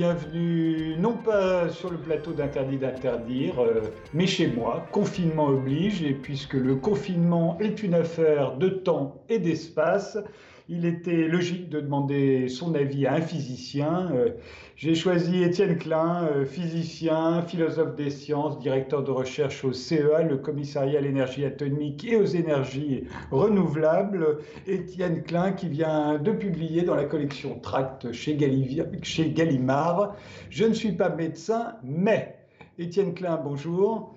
Bienvenue, non pas sur le plateau d'Interdit d'interdire, euh, mais chez moi, confinement oblige, et puisque le confinement est une affaire de temps et d'espace, il était logique de demander son avis à un physicien. Euh, j'ai choisi Étienne Klein, euh, physicien, philosophe des sciences, directeur de recherche au CEA, le commissariat à l'énergie atomique et aux énergies renouvelables. Étienne Klein qui vient de publier dans la collection Tract chez, Gallimard. Je ne suis pas médecin, mais Étienne Klein, bonjour.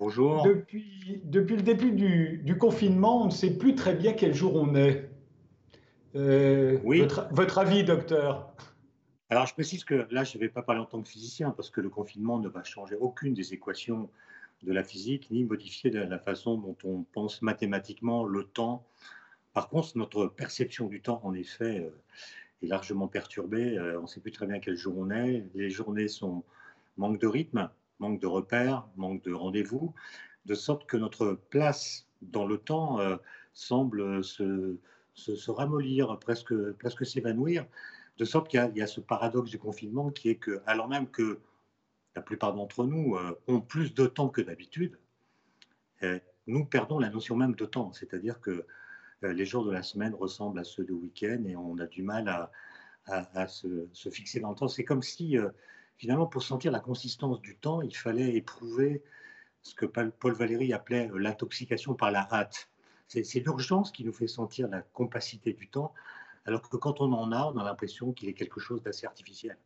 Bonjour. Depuis, depuis le début du, du, confinement, on ne sait plus très bien quel jour on est. Euh, oui. Votre, avis, docteur Alors, je précise que là, je ne vais pas parler en tant que physicien, parce que le confinement ne va changer aucune des équations de la physique, ni modifier la façon dont on pense mathématiquement le temps. Par contre, notre perception du temps, en effet, euh, est largement perturbée. Euh, on ne sait plus très bien quel jour on est. Les journées sont manque de rythme, manque de repères, manque de rendez-vous, de sorte que notre place dans le temps semble se se, ramollir, presque, presque s'évanouir, de sorte qu'il y, a ce paradoxe du confinement qui est que, alors même que la plupart d'entre nous euh, ont plus de temps que d'habitude, euh, nous perdons la notion même de temps, c'est-à-dire que euh, les jours de la semaine ressemblent à ceux du week-end et on a du mal à, se, se, fixer dans le temps. C'est comme si, finalement, pour sentir la consistance du temps, il fallait éprouver ce que Paul Valéry appelait l'intoxication par la hâte. C'est l'urgence qui nous fait sentir la compacité du temps, alors que quand on en a, on a l'impression qu'il est quelque chose d'assez artificiel.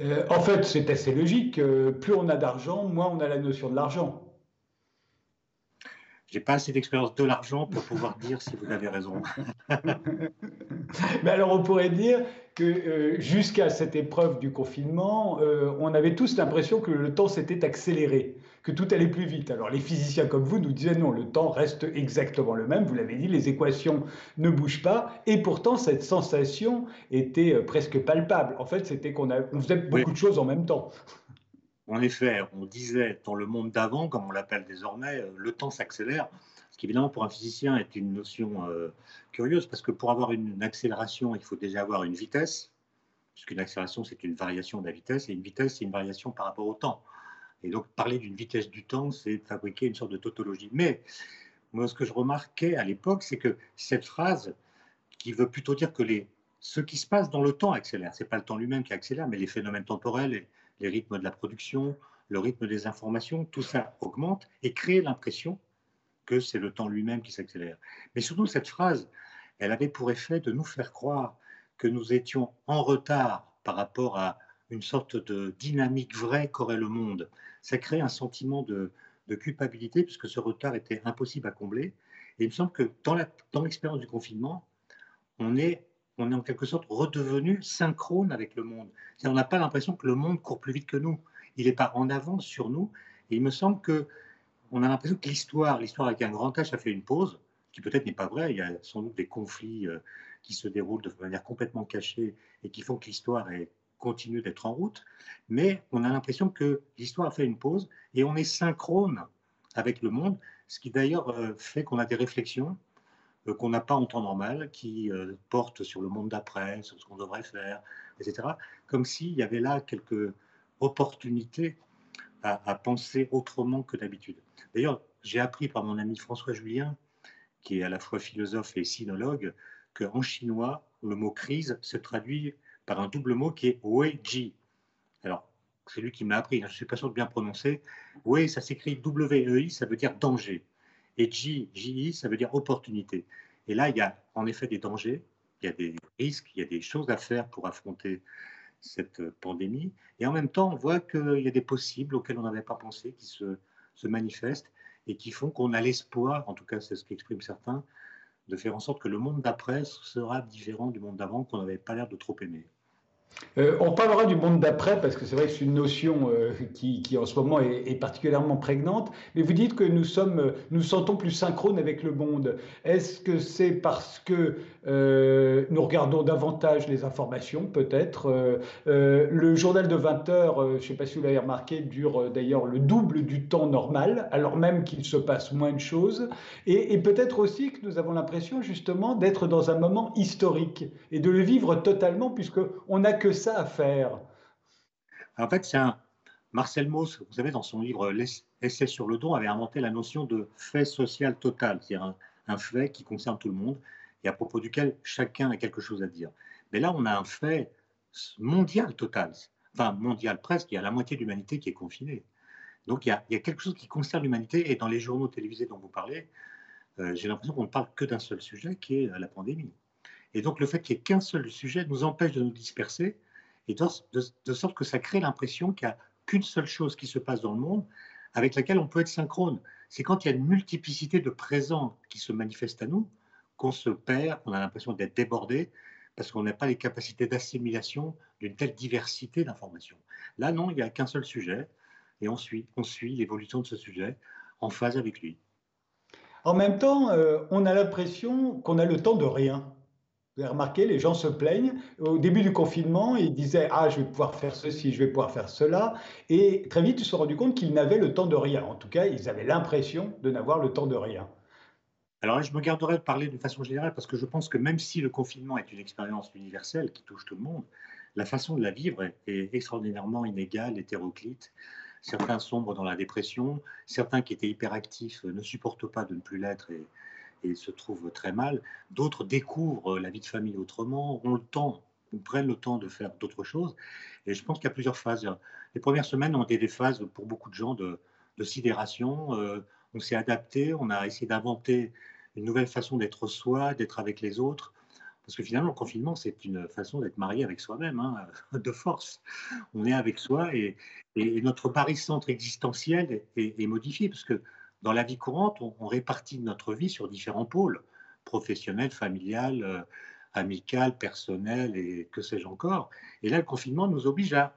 Euh, en fait, c'est assez logique. Euh, plus on a d'argent, moins on a la notion de l'argent. J'ai pas assez d'expérience de l'argent pour pouvoir dire si vous avez raison. Mais alors, on pourrait dire que euh, jusqu'à cette épreuve du confinement, on avait tous l'impression que le temps s'était accéléré que tout allait plus vite. Alors les physiciens comme vous nous disaient non, le temps reste exactement le même, vous l'avez dit, les équations ne bougent pas, et pourtant cette sensation était euh, presque palpable. En fait, c'était qu'on on faisait beaucoup de choses en même temps. En effet, on disait dans le monde d'avant, comme on l'appelle désormais, euh, le temps s'accélère, ce qui évidemment pour un physicien est une notion euh, curieuse, parce que pour avoir une accélération, il faut déjà avoir une vitesse, puisqu'une accélération c'est une variation de la vitesse, et une vitesse c'est une variation par rapport au temps. Et donc, parler d'une vitesse du temps, c'est fabriquer une sorte de tautologie. Mais moi, ce que je remarquais à l'époque, c'est que cette phrase, qui veut plutôt dire que les, ce qui se passe dans le temps accélère, ce n'est pas le temps lui-même qui accélère, mais les phénomènes temporels, les, rythmes de la production, le rythme des informations, tout ça augmente et crée l'impression que c'est le temps lui-même qui s'accélère. Mais surtout, cette phrase, elle avait pour effet de nous faire croire que nous étions en retard par rapport à une sorte de dynamique vraie qu'aurait le monde. Ça crée un sentiment de, culpabilité puisque ce retard était impossible à combler. Et il me semble que dans l'expérience du confinement, on est, on est en quelque sorte redevenu synchrone avec le monde. On n'a pas l'impression que le monde court plus vite que nous. Il n'est pas en avance sur nous. Et il me semble que on a l'impression que l'histoire, l'histoire avec un grand H, a fait une pause, qui peut-être n'est pas vrai. Il y a sans doute des conflits euh, qui se déroulent de manière complètement cachée et qui font que l'histoire est continue d'être en route, mais on a l'impression que l'histoire a fait une pause et on est synchrone avec le monde, ce qui d'ailleurs euh, fait qu'on a des réflexions euh, qu'on n'a pas en temps normal, qui euh, portent sur le monde d'après, sur ce qu'on devrait faire, etc. Comme s'il y avait là quelques opportunités à, penser autrement que d'habitude. D'ailleurs, j'ai appris par mon ami François Julien, qui est à la fois philosophe et sinologue, qu'en chinois, le mot crise se traduit par un double mot qui est Wei-Ji. Alors, c'est lui qui m'a appris, hein, je ne suis pas sûr de bien prononcer. Wei, ça s'écrit W-E-I, ça veut dire danger. Et Ji, J-I, ça veut dire opportunité. Et là, il y a en effet des dangers, il y a des risques, il y a des choses à faire pour affronter cette pandémie. Et en même temps, on voit qu'il y a des possibles auxquels on n'avait pas pensé qui se, se manifestent et qui font qu'on a l'espoir, en tout cas c'est ce qu'expriment certains, de faire en sorte que le monde d'après sera différent du monde d'avant qu'on n'avait pas l'air de trop aimer. Euh, on parlera du monde d'après parce que c'est vrai que c'est une notion euh, qui, en ce moment est, particulièrement prégnante. Mais vous dites que nous sommes, nous sentons plus synchrones avec le monde. Est-ce que c'est parce que euh, nous regardons davantage les informations, peut-être Le journal de 20 heures, je ne sais pas si vous l'avez remarqué, dure d'ailleurs le double du temps normal, alors même qu'il se passe moins de choses. Et, et peut-être aussi que nous avons l'impression justement d'être dans un moment historique et de le vivre totalement puisque on a ça à faire. En fait, c'est un. Marcel Mauss, vous savez, dans son livre Essai sur le don, avait inventé la notion de fait social total, c'est-à-dire un, fait qui concerne tout le monde et à propos duquel chacun a quelque chose à dire. Mais là, on a un fait mondial total, enfin mondial presque, il y a la moitié de l'humanité qui est confinée. Donc il y, a, quelque chose qui concerne l'humanité et dans les journaux télévisés dont vous parlez, euh, j'ai l'impression qu'on ne parle que d'un seul sujet qui est la pandémie. Et donc le fait qu'il n'y ait qu'un seul sujet nous empêche de nous disperser et de, sorte que ça crée l'impression qu'il n'y a qu'une seule chose qui se passe dans le monde avec laquelle on peut être synchrone. C'est quand il y a une multiplicité de présents qui se manifestent à nous qu'on se perd, qu'on a l'impression d'être débordé parce qu'on n'a pas les capacités d'assimilation d'une telle diversité d'informations. Là, non, il n'y a qu'un seul sujet et on suit, on suit l'évolution de ce sujet en phase avec lui. En même temps, euh, on a l'impression qu'on a le temps de rien. Vous avez remarqué, les gens se plaignent. Au début du confinement, ils disaient Ah, je vais pouvoir faire ceci, je vais pouvoir faire cela. Et très vite, ils se sont rendus compte qu'ils n'avaient le temps de rien. En tout cas, ils avaient l'impression de n'avoir le temps de rien. Alors je me garderai de parler de façon générale parce que je pense que même si le confinement est une expérience universelle qui touche tout le monde, la façon de la vivre est extraordinairement inégale, hétéroclite. Certains sombrent dans la dépression, certains qui étaient hyperactifs ne supportent pas de ne plus l'être et se trouvent très mal. D'autres découvrent la vie de famille autrement, ont le temps, prennent le temps de faire d'autres choses. Et je pense qu'il y a plusieurs phases. Les premières semaines ont été des phases pour beaucoup de gens de, sidération. Euh, on s'est adapté, on a essayé d'inventer une nouvelle façon d'être soi, d'être avec les autres. Parce que finalement, le confinement, c'est une façon d'être marié avec soi-même, hein, de force. On est avec soi et, notre barycentre existentiel est, est, modifié. Parce que dans la vie courante, on, répartit notre vie sur différents pôles, professionnel, familial, euh, amical, personnel et que sais-je encore. Et là, le confinement nous oblige à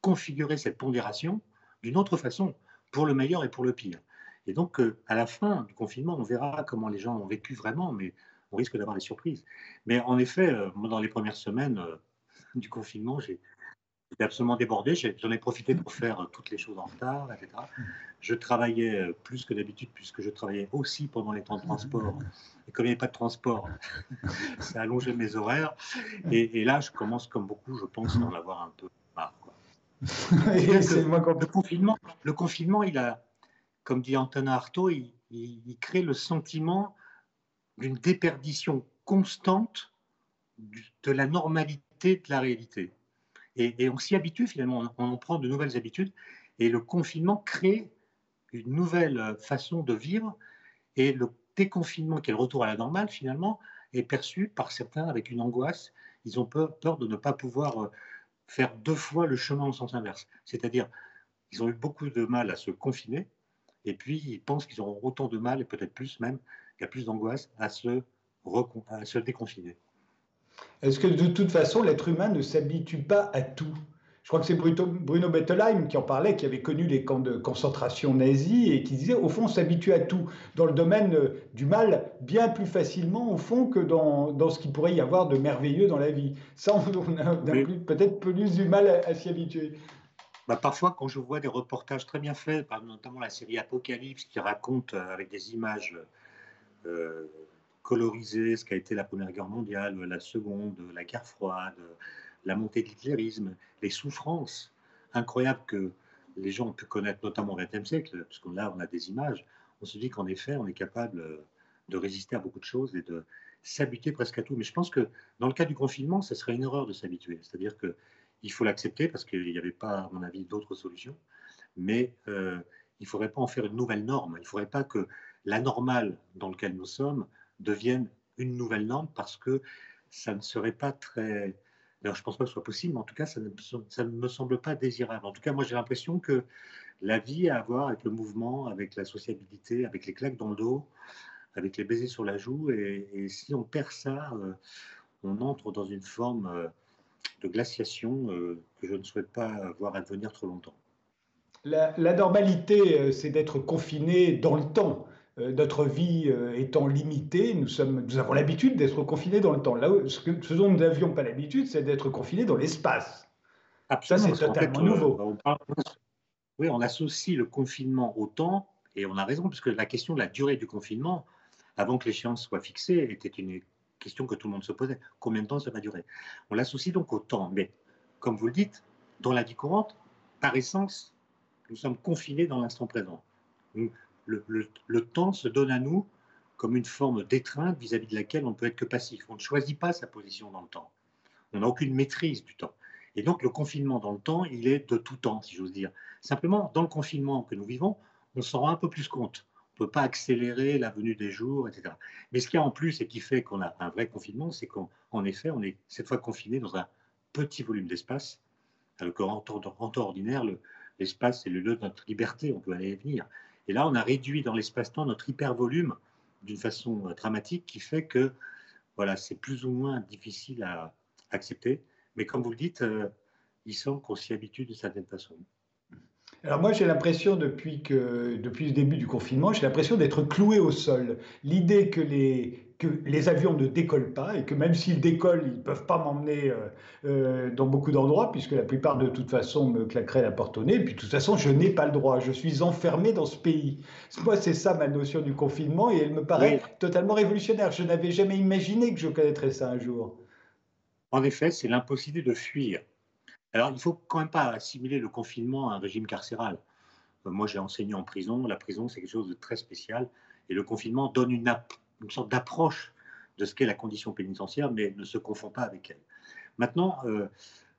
configurer cette pondération d'une autre façon, pour le meilleur et pour le pire. Et donc, euh, à la fin du confinement, on verra comment les gens ont vécu vraiment, mais on risque d'avoir des surprises. Mais en effet, euh, dans les premières semaines du confinement, j'ai J'étais absolument débordé. J'en ai, profité pour faire euh, toutes les choses en retard, etc. Je travaillais euh, plus que d'habitude, puisque je travaillais aussi pendant les temps de transport. Et comme il n'y avait pas de transport, ça a allongé mes horaires. Et, là, je commence, comme beaucoup, je pense, à en avoir un peu marre. le, confinement, le confinement, il a, comme dit Antonin Artaud, il, il crée le sentiment d'une déperdition constante de la normalité de la réalité. Et, on s'y habitue finalement, on, en prend de nouvelles habitudes. Et le confinement crée une nouvelle façon de vivre. Et le déconfinement, qui est le retour à la normale finalement, est perçu par certains avec une angoisse. Ils ont peur, peur de ne pas pouvoir euh, faire deux fois le chemin en sens inverse. C'est-à-dire, ils ont eu beaucoup de mal à se confiner, et puis ils pensent qu'ils auront autant de mal, et peut-être plus même, qu'il y a plus d'angoisse à se, à se déconfiner. Est-ce que de toute façon, l'être humain ne s'habitue pas à tout? Je crois que c'est Bruno Bettelheim qui en parlait, qui avait connu les camps de concentration nazis et qui disait, au fond, on s'habitue à tout, dans le domaine euh, du mal, bien plus facilement, au fond, que dans, dans ce qui pourrait y avoir de merveilleux dans la vie. Ça, on a, peut-être plus du mal à, s'y habituer. Bah, parfois, quand je vois des reportages très bien faits, notamment la série Apocalypse, qui raconte euh, avec des images euh, coloriser ce qu'a été la Première Guerre mondiale, la Seconde, la guerre froide, la montée de l'hitlérisme, les souffrances incroyables que les gens ont pu connaître, notamment au XXe siècle, parce que là, on a des images, on se dit qu'en effet, on est capable de résister à beaucoup de choses et de s'habituer presque à tout. Mais je pense que dans le cas du confinement, ce serait une erreur de s'habituer. C'est-à-dire qu'il faut l'accepter parce qu'il n'y avait pas, à mon avis, d'autres solutions. Mais euh, il ne faudrait pas en faire une nouvelle norme. Il ne faudrait pas que la normale dans laquelle nous sommes devienne une nouvelle norme parce que ça ne serait pas très. Alors, je ne pense pas que ce soit possible, mais en tout cas, ça ne, me semble pas désirable. En tout cas, moi, j'ai l'impression que la vie a à voir avec le mouvement, avec la sociabilité, avec les claques dans le dos, avec les baisers sur la joue. Et, si on perd ça, euh, on entre dans une forme euh, de glaciation euh, que je ne souhaite pas voir advenir trop longtemps. La normalité, c'est d'être confiné dans le temps. Euh, notre vie euh, étant limitée, nous, sommes, nous avons l'habitude d'être confinés dans le temps. Là, ce, que, dont nous n'avions pas l'habitude, c'est d'être confinés dans l'espace. Ça, c'est totalement euh, nouveau. oui, on associe le confinement au temps, et on a raison, parce que la question de la durée du confinement, avant que l'échéance soit fixée, était une question que tout le monde se posait. Combien de temps ça va durer? On l'associe donc au temps. Mais comme vous le dites, dans la vie courante, par essence, nous sommes confinés dans l'instant présent. Le, temps se donne à nous comme une forme d'étreinte vis-à-vis de laquelle on ne peut être que passif. On ne choisit pas sa position dans le temps. On n'a aucune maîtrise du temps. Et donc le confinement dans le temps, il est de tout temps, si j'ose dire. Simplement, dans le confinement que nous vivons, on s'en rend un peu plus compte. On ne peut pas accélérer la venue des jours, etc. Mais ce qu'il y a en plus et qui fait qu'on a un vrai confinement, c'est qu'en effet, on est cette fois confiné dans un petit volume d'espace, alors qu'en temps, temps ordinaire, l'espace, c'est le lieu de notre liberté, on peut aller et venir. Et là, on a réduit dans l'espace-temps notre hypervolume d'une façon euh, dramatique qui fait que voilà, c'est plus ou moins difficile à accepter. Mais comme vous le dites, euh, il semble qu'on s'y habitue d'une certaine façon. Alors moi j'ai l'impression depuis que depuis le début du confinement, j'ai l'impression d'être cloué au sol. L'idée que les que les avions ne décollent pas et que même s'ils décollent, ils ne peuvent pas m'emmener euh, euh, dans beaucoup d'endroits puisque la plupart de toute façon me claqueraient la porte au nez. Et puis de toute façon, je n'ai pas le droit. Je suis enfermé dans ce pays. Moi, c'est ça ma notion du confinement et elle me paraît totalement révolutionnaire. Je n'avais jamais imaginé que je connaîtrais ça un jour. En effet, c'est l'impossibilité de fuir. Alors, il ne faut quand même pas assimiler le confinement à un régime carcéral. Euh, moi, j'ai enseigné en prison. La prison, c'est quelque chose de très spécial. Et le confinement donne une, une sorte d'approche de ce qu'est la condition pénitentiaire, mais ne se confond pas avec elle. Maintenant, euh,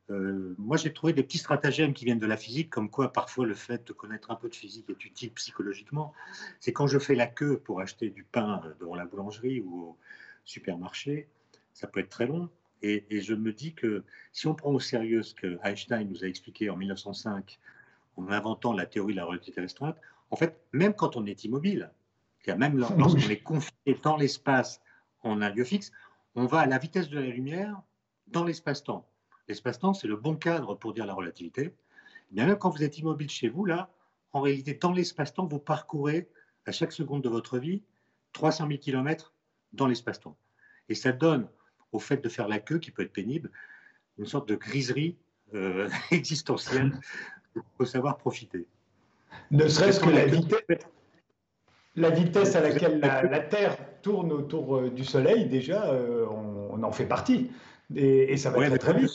euh, moi, j'ai trouvé des petits stratagèmes qui viennent de la physique, comme quoi parfois le fait de connaître un peu de physique est utile psychologiquement. C'est quand je fais la queue pour acheter du pain devant la boulangerie ou au supermarché, ça peut être très long. Et, je me dis que si on prend au sérieux ce que Einstein nous a expliqué en 1905 en inventant la théorie de la relativité restreinte, en fait, même quand on est immobile, même lorsqu'on est confiné dans l'espace en un lieu fixe, on va à la vitesse de la lumière dans l'espace-temps. L'espace-temps, c'est le bon cadre pour dire la relativité. bien même quand vous êtes immobile chez vous, là, en réalité, dans l'espace-temps, vous parcourez à chaque seconde de votre vie 300 000 km dans l'espace-temps. Et ça donne au fait de faire la queue, qui peut être pénible, une sorte de griserie euh, existentielle il faut savoir profiter. Ne serait-ce que la vitesse, la vitesse à laquelle la, Terre tourne autour euh, du Soleil, déjà, euh, on, en fait partie. Et, ça va être très, vite.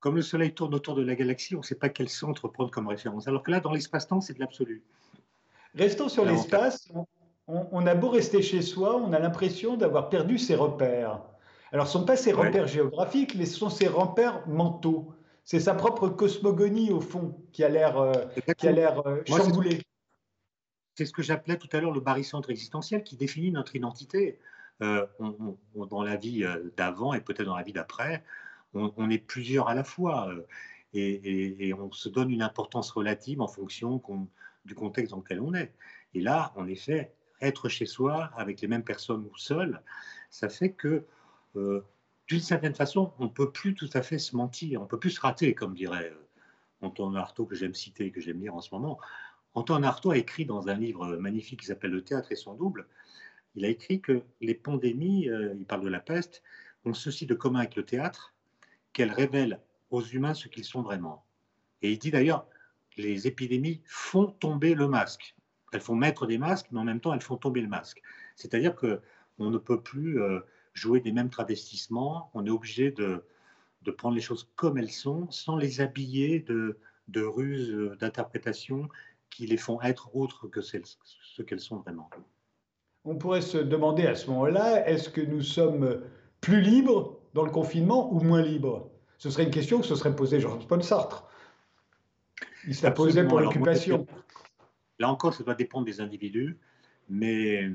comme le Soleil tourne autour de la galaxie, on ne sait pas quel centre prendre comme référence. Alors que là, dans l'espace-temps, c'est de l'absolu. Restons sur l'espace. on, a beau rester chez soi, on a l'impression d'avoir perdu ses repères. Alors, ce ne sont pas ses repères géographiques, mais ce sont ses repères mentaux. C'est sa propre cosmogonie, au fond, qui a l'air euh, euh chamboulée. C'est ce que j'appelais tout à l'heure le barycentre existentiel qui définit notre identité. Euh, dans la vie euh, d'avant et peut-être dans la vie d'après, on, est plusieurs à la fois et, on se donne une importance relative en fonction du contexte dans lequel on est. Et là, en effet, être chez soi avec les mêmes personnes ou seul, ça fait que euh, d'une certaine façon, on ne peut plus tout à fait se mentir, on ne peut plus se rater, comme dirait euh, Antoine Artaud, que j'aime citer, que j'aime lire en ce moment. Antoine Artaud a écrit dans un livre magnifique qui s'appelle Le théâtre et son double, il a écrit que les pandémies, euh, il parle de la peste, ont ceci de commun avec le théâtre, qu'elles révèlent aux humains ce qu'ils sont vraiment. Et il dit d'ailleurs, les épidémies font tomber le masque. Elles font mettre des masques, mais en même temps, elles font tomber le masque. C'est-à-dire que on ne peut plus jouer des mêmes travestissements. On est obligé de, de prendre les choses comme elles sont, sans les habiller de, de ruses d'interprétation qui les font être autres que ce qu'elles sont vraiment. On pourrait se demander à ce moment-là, est-ce que nous sommes plus libres dans le confinement ou moins libres? Ce serait une question que se serait posée Jean-Paul Sartre. Il se la posait pour l'occupation. Là encore, ça doit dépendre des individus, mais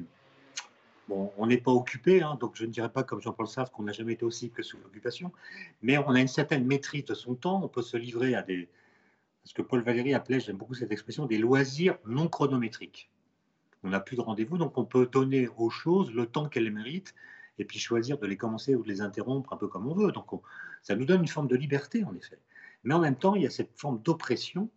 Bon, on n'est pas occupé, hein, donc je ne dirais pas comme Jean-Paul Sartre qu'on n'a jamais été aussi que sous l'occupation, mais on a une certaine maîtrise de son temps, on peut se livrer à des, ce que Paul Valéry appelait, j'aime beaucoup cette expression, des loisirs non chronométriques. On n'a plus de rendez-vous, donc on peut donner aux choses le temps qu'elles méritent, et puis choisir de les commencer ou de les interrompre un peu comme on veut. Donc ça nous donne une forme de liberté, en effet. Mais en même temps, il y a cette forme d'oppression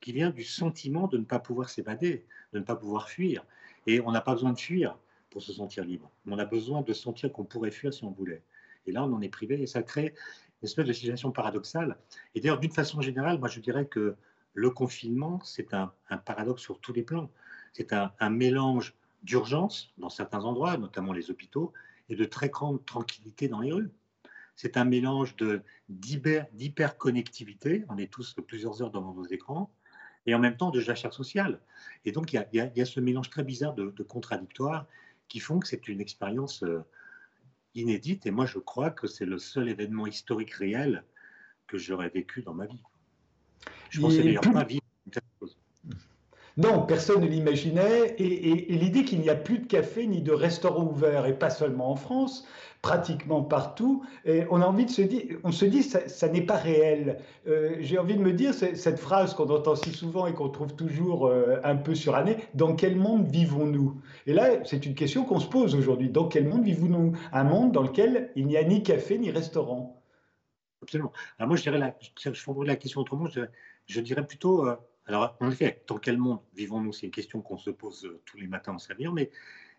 qui vient du sentiment de ne pas pouvoir s'évader, de ne pas pouvoir fuir. Et on n'a pas besoin de fuir pour se sentir libre. On a besoin de sentir qu'on pourrait fuir si on voulait. Et là, on en est privé et ça crée espèce de situation paradoxale. Et d'ailleurs, d'une façon générale, moi, je dirais que le confinement, c'est un, paradoxe sur tous les plans. C'est un, mélange d'urgence dans certains endroits, notamment les hôpitaux, et de très grande tranquillité dans les rues. C'est un mélange d'hyperconnectivité, on est tous plusieurs heures devant nos écrans, et en même temps de jachère sociale. Et donc il y, a, ce mélange très bizarre de, de contradictoires qui font que c'est une expérience euh, inédite, et moi je crois que c'est le seul événement historique réel que j'aurais vécu dans ma vie. Je pensais d'ailleurs pas vivre une telle chose. Non, personne ne l'imaginait. Et, l'idée qu'il n'y a plus de café ni de restaurant ouvert, et pas seulement en France, pratiquement partout, on a envie de se dire, on se dit, ça, ça n'est pas réel. Euh, j'ai envie de me dire cette phrase qu'on entend si souvent et qu'on trouve toujours euh, un peu surannée, dans quel monde vivons-nous? Et là, c'est une question qu'on se pose aujourd'hui. Dans quel monde vivons-nous? Un monde dans lequel il n'y a ni café ni restaurant. Absolument. Alors moi, je dirais, la, je la question autrement, je, je dirais plutôt... Euh, alors, en effet, dans quel monde vivons-nous? C'est une question qu'on se pose euh, tous les matins en saviant, mais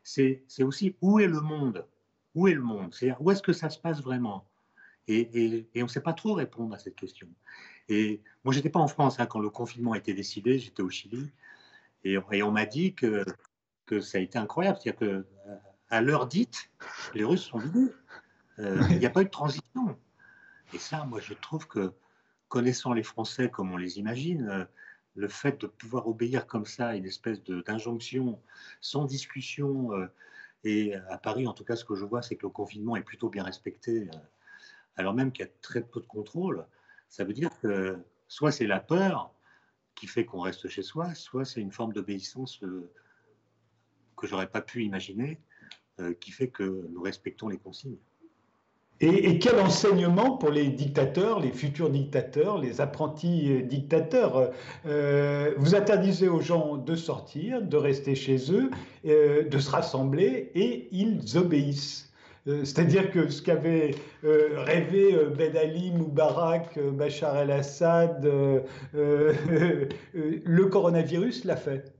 c'est aussi où est le monde? Où est le monde? C'est-à-dire, où est-ce que ça se passe vraiment? Et, on ne sait pas trop répondre à cette question. Et moi, je n'étais pas en France hein, quand le confinement a été décidé, j'étais au Chili, et, on m'a dit que, que ça a été incroyable. C'est-à-dire qu'à euh, l'heure dite, les Russes sont vidés. Euh, il n'y a pas eu de transition. Et ça, moi, je trouve que, connaissant les Français comme on les imagine, le fait de pouvoir obéir comme ça à une espèce d'injonction sans discussion, euh, et à Paris, en tout cas, ce que je vois, c'est que le confinement est plutôt bien respecté, euh, alors même qu'il y a très peu de contrôle, ça veut dire que soit c'est la peur qui fait qu'on reste chez soi, soit c'est une forme d'obéissance euh, que j'aurais pas pu imaginer, qui fait que nous respectons les consignes. Et, quel enseignement pour les dictateurs, les futurs dictateurs, les apprentis euh, dictateurs euh, Vous interdisez aux gens de sortir, de rester chez eux, euh, de se rassembler, et ils obéissent. C'est-à-dire que ce qu'avait rêvé Ben Ali, Moubarak, Bachar el-Assad, le coronavirus l'a fait.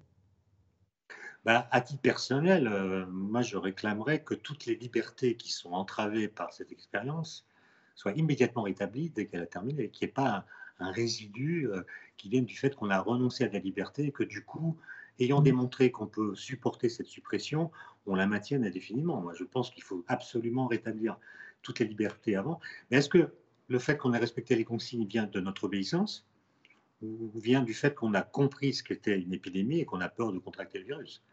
Bah, à titre personnel, euh, moi je réclamerais que toutes les libertés qui sont entravées par cette expérience soient immédiatement rétablies dès qu'elle a terminé, qu'il n'y ait pas un, résidu euh, qui vienne du fait qu'on a renoncé à la liberté et que du coup, ayant mmh. démontré qu'on peut supporter cette suppression, on la maintienne indéfiniment. Moi je pense qu'il faut absolument rétablir toutes les libertés avant. Mais est-ce que le fait qu'on ait respecté les consignes vient de notre obéissance? Ou vient du fait qu'on a compris ce qu'était une épidémie et qu'on a peur de contracter le virus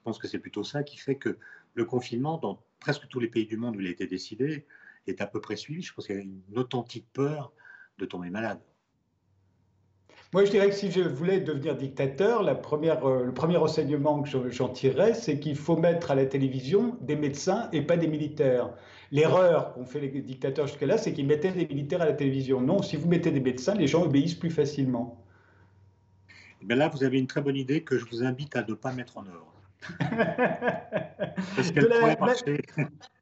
je pense que c'est plutôt ça qui fait que le confinement, dans presque tous les pays du monde où il a été décidé, est à peu près suivi. Je pense qu'il y a une authentique peur de tomber malade. Moi, je dirais que si je voulais devenir dictateur, la première, euh, le premier enseignement que j'en tirerais, c'est qu'il faut mettre à la télévision des médecins et pas des militaires. L'erreur qu'ont fait les dictateurs jusque-là, c'est qu'ils mettaient des militaires à la télévision. Non, si vous mettez des médecins, les gens obéissent plus facilement. Mais là, vous avez une très bonne idée que je vous invite à ne pas mettre en œuvre.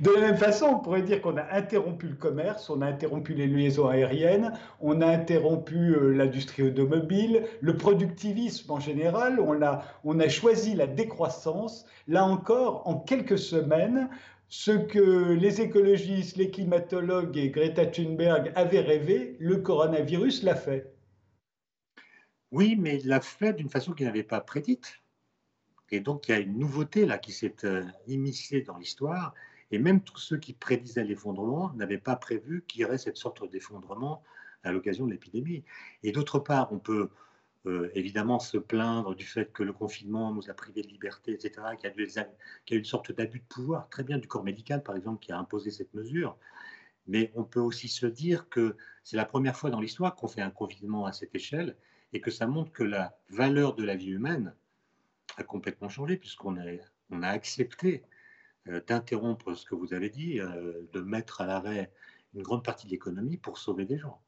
De la même façon, on pourrait dire qu'on a interrompu le commerce, on a interrompu les liaisons aériennes, on a interrompu euh, l'industrie automobile, le productivisme en général, on a, on a choisi la décroissance. Là encore, en quelques semaines, ce que les écologistes, les climatologues et Greta Thunberg avaient rêvé, le coronavirus l'a fait. Oui, mais il l'a fait d'une façon qu'il n'avait pas prédite. Et donc, il y a une nouveauté là qui s'est euh, immiscée dans l'histoire. Et même tous ceux qui prédisaient l'effondrement n'avaient pas prévu qu'il y aurait cette sorte d'effondrement à l'occasion de l'épidémie. Et d'autre part, on peut euh, évidemment se plaindre du fait que le confinement nous a privés de liberté, etc., qu'il y, a eu une sorte d'abus de pouvoir, très bien du corps médical, par exemple, qui a imposé cette mesure. Mais on peut aussi se dire que c'est la première fois dans l'histoire qu'on fait un confinement à cette échelle et que ça montre que la valeur de la vie humaine a complètement changé puisqu'on a, a accepté d'interrompre ce que vous avez dit, euh, de mettre à l'arrêt une grande partie de l'économie pour sauver des gens,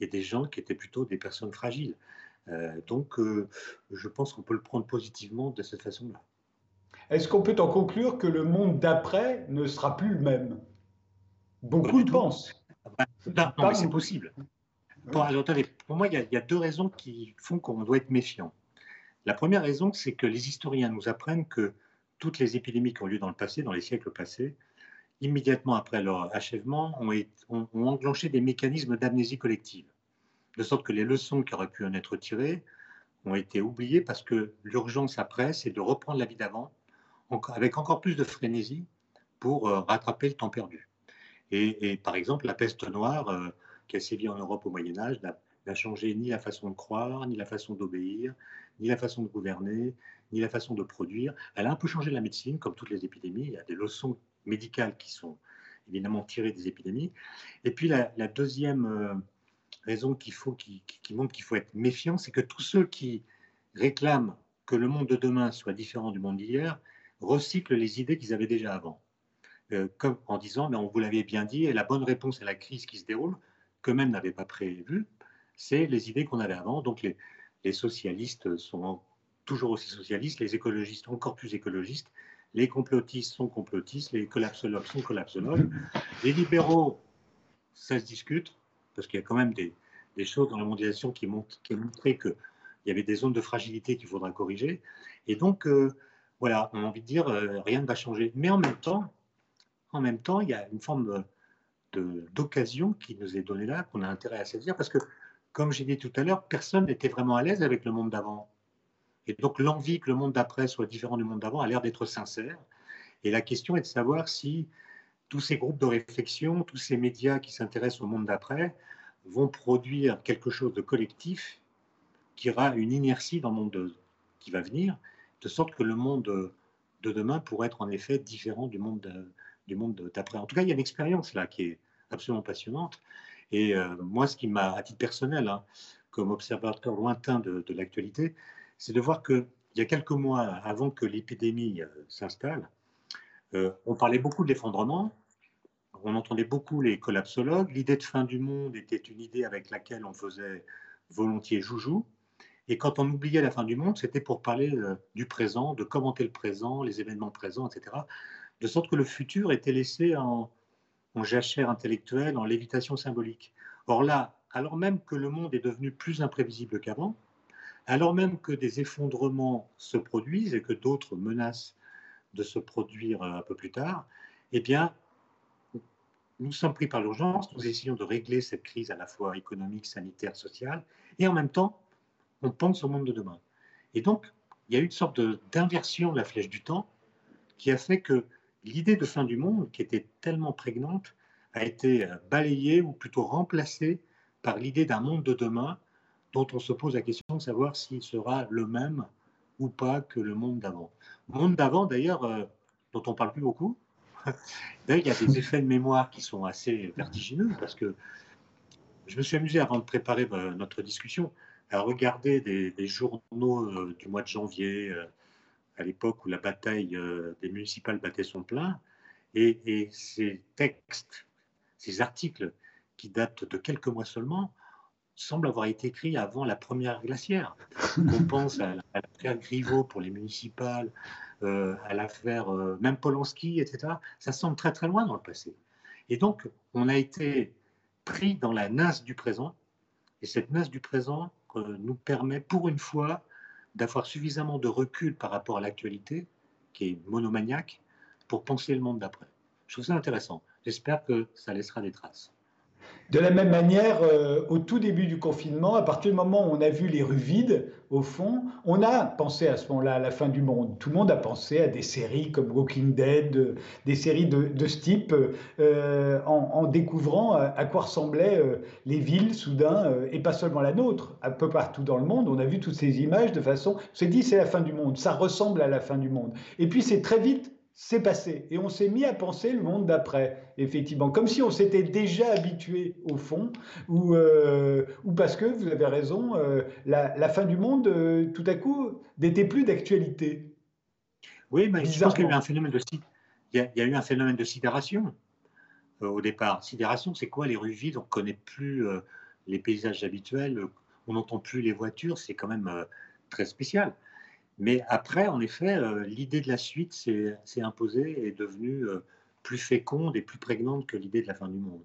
et des gens qui étaient plutôt des personnes fragiles. Euh, donc, je pense qu'on peut le prendre positivement de cette façon-là. Est-ce qu'on peut en conclure que le monde d'après ne sera plus le même? Beaucoup le pensent. non, mais c'est possible. Pour, moi, il y, a, deux raisons qui font qu'on doit être méfiant. La première raison, c'est que les historiens nous apprennent que toutes les épidémies qui ont lieu dans le passé, dans les siècles passés, immédiatement après leur achèvement, ont, enclenché des mécanismes d'amnésie collective. De sorte que les leçons qui auraient pu en être tirées ont été oubliées parce que l'urgence après, c'est de reprendre la vie d'avant avec encore plus de frénésie pour rattraper le temps perdu. Et, par exemple, la peste noire qui a sévi en Europe au Moyen Âge n'a changé ni la façon de croire, ni la façon d'obéir, ni la façon de gouverner, ni la façon de produire. Elle a un peu changé la médecine, comme toutes les épidémies. Il y a des leçons médicales qui sont évidemment tirées des épidémies. Et puis la, deuxième euh, raison qu'il faut, qui, montre qu'il faut être méfiant, c'est que tous ceux qui réclament que le monde de demain soit différent du monde d'hier recyclent les idées qu'ils avaient déjà avant. Euh, comme en disant, mais on vous l'avait bien dit, et la bonne réponse à la crise qui se déroule, qu'eux-mêmes n'avaient pas prévu, c'est les idées qu'on avait avant. Donc les, les socialistes sont toujours aussi socialistes, les écologistes encore plus écologistes, les complotistes sont complotistes, les collapsologues sont collapsologues, les libéraux, ça se discute, parce qu'il y a quand même des, choses dans la mondialisation qui, montrent, qui ont montré qu'il y avait des zones de fragilité qu'il faudra corriger. Et donc, euh, voilà, on a envie de dire, euh, rien ne va changer. Mais en même temps, en même temps, il y a une forme d'occasion qui nous est donnée là, qu'on a intérêt à saisir, parce que, comme j'ai dit tout à l'heure, personne n'était vraiment à l'aise avec le monde d'avant. Et donc l'envie que le monde d'après soit différent du monde d'avant a l'air d'être sincère. Et la question est de savoir si tous ces groupes de réflexion, tous ces médias qui s'intéressent au monde d'après vont produire quelque chose de collectif qui aura une inertie dans le monde qui va venir, de sorte que le monde de demain pourrait être en effet différent du monde du monde d'après. En tout cas, il y a une expérience là qui est absolument passionnante. Et euh, moi, ce qui m'a, à titre personnel, hein, comme observateur lointain de l'actualité, c'est de voir qu'il y a quelques mois avant que l'épidémie euh, s'installe, euh, on parlait beaucoup de l'effondrement, on entendait beaucoup les collapsologues, l'idée de fin du monde était une idée avec laquelle on faisait volontiers joujou, et quand on oubliait la fin du monde, c'était pour parler euh, du présent, de commenter le présent, les événements présents, etc., de sorte que le futur était laissé en, en jachère intellectuelle, en lévitation symbolique. Or là, alors même que le monde est devenu plus imprévisible qu'avant, alors même que des effondrements se produisent et que d'autres menacent de se produire un peu plus tard, eh bien, nous sommes pris par l'urgence, nous essayons de régler cette crise à la fois économique, sanitaire, sociale, et en même temps, on pense au monde de demain. Et donc, il y a une sorte d'inversion de la flèche du temps qui a fait que l'idée de fin du monde, qui était tellement prégnante, a été balayée ou plutôt remplacée par l'idée d'un monde de demain dont on se pose la question de savoir s'il sera le même ou pas que le monde d'avant. Monde d'avant, d'ailleurs, euh, dont on parle plus beaucoup, il y a des effets de mémoire qui sont assez vertigineux parce que je me suis amusé avant de préparer euh, notre discussion à regarder des, journaux euh, du mois de janvier, à l'époque où la bataille des municipales battait son plein, et ces textes, ces articles qui datent de quelques mois seulement, semble avoir été écrit avant la première glacière. On pense à, l'affaire Griveaux pour les municipales, euh, à l'affaire euh, même Polanski, etc. Ça semble très très loin dans le passé. Et donc, on a été pris dans la nasse du présent, et cette nasse du présent euh, nous permet pour une fois d'avoir suffisamment de recul par rapport à l'actualité, qui est monomaniaque, pour penser le monde d'après. Je trouve ça intéressant. J'espère que ça laissera des traces. De la même manière, euh, au tout début du confinement, à partir du moment où on a vu les rues vides, au fond, on a pensé à ce moment-là à la fin du monde. Tout le monde a pensé à des séries comme Walking Dead, des séries de, ce type, euh, en, découvrant à, quoi ressemblaient euh, les villes soudain, et pas seulement la nôtre, un peu partout dans le monde. On a vu toutes ces images de façon, on s'est dit c'est la fin du monde, ça ressemble à la fin du monde. Et puis c'est très vite c'est passé. Et on s'est mis à penser le monde d'après, effectivement, comme si on s'était déjà habitué au fond, ou, euh, ou parce que, vous avez raison, euh, la, fin du monde, euh, tout à coup, n'était plus d'actualité. Oui, mais je pense qu'il y a eu un phénomène de, il y a, eu un phénomène de sidération au départ. Sidération, c'est quoi? Les rues vides On ne connaît plus les paysages habituels, on n'entend plus les voitures, c'est quand même très spécial. Mais après, en effet, euh, l'idée de la suite s'est imposée et est devenue euh, plus féconde et plus prégnante que l'idée de la fin du monde.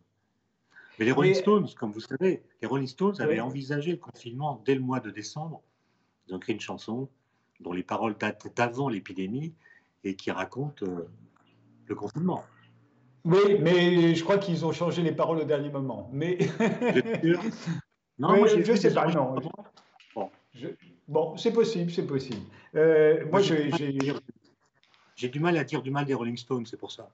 Mais les Rolling Stones, comme vous savez, les Rolling Stones avaient envisagé le confinement dès le mois de décembre. Ils ont écrit une chanson dont les paroles datent d'avant l'épidémie et qui raconte euh, le confinement. Oui, mais je crois qu'ils ont changé les paroles au dernier moment. Mais non, je ne sais pas. Non. Bon, bon c'est possible, c'est possible. Euh, moi, j'ai. du mal à dire du mal des Rolling Stones, c'est pour ça.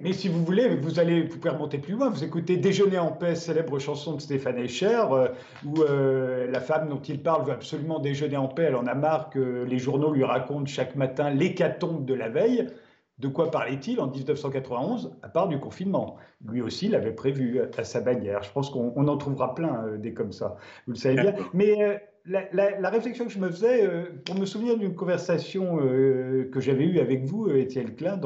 mais si vous voulez, vous allez vous pouvez remonter plus loin. Vous écoutez Déjeuner en paix, célèbre chanson de Stéphane Escher, euh, où euh, la femme dont il parle veut absolument déjeuner en paix. Elle en a marre que les journaux lui racontent chaque matin l'hécatombe de la veille. De quoi parlait-il en 1991, à part du confinement Lui aussi l'avait prévu à sa bannière. Je pense qu'on en trouvera plein euh, des comme ça. Vous le savez bien. Mais la, réflexion que je me faisais, euh, pour me souvenir d'une conversation euh, que j'avais eue avec vous, euh, Étienne Klein,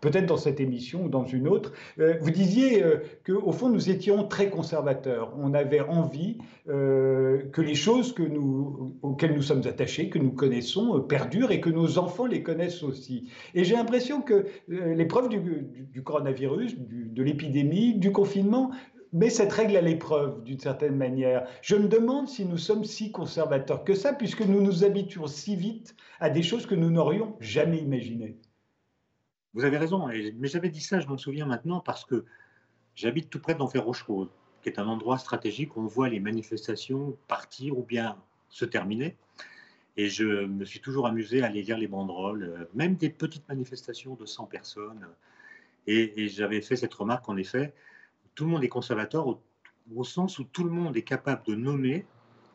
peut-être dans cette émission ou dans une autre, vous disiez qu'au fond, nous étions très conservateurs. On avait envie que les choses que auxquelles nous sommes attachés, que nous connaissons, perdurent et que nos enfants les connaissent aussi. Et j'ai l'impression que l'épreuve du, coronavirus, de l'épidémie, du confinement, met cette règle à l'épreuve d'une certaine manière. Je me demande si nous sommes si conservateurs que ça, puisque nous nous habituons si vite à des choses que nous n'aurions jamais imaginées. Vous avez raison, mais j'avais dit ça, je m'en souviens maintenant, parce que j'habite tout près d'Enfer Rochereau, qui est un endroit stratégique où on voit les manifestations partir ou bien se terminer. Et je me suis toujours amusé à aller lire les banderoles, euh, même des petites manifestations de 100 personnes. Et j'avais fait cette remarque, en effet, tout le monde est conservateur au, sens où tout le monde est capable de nommer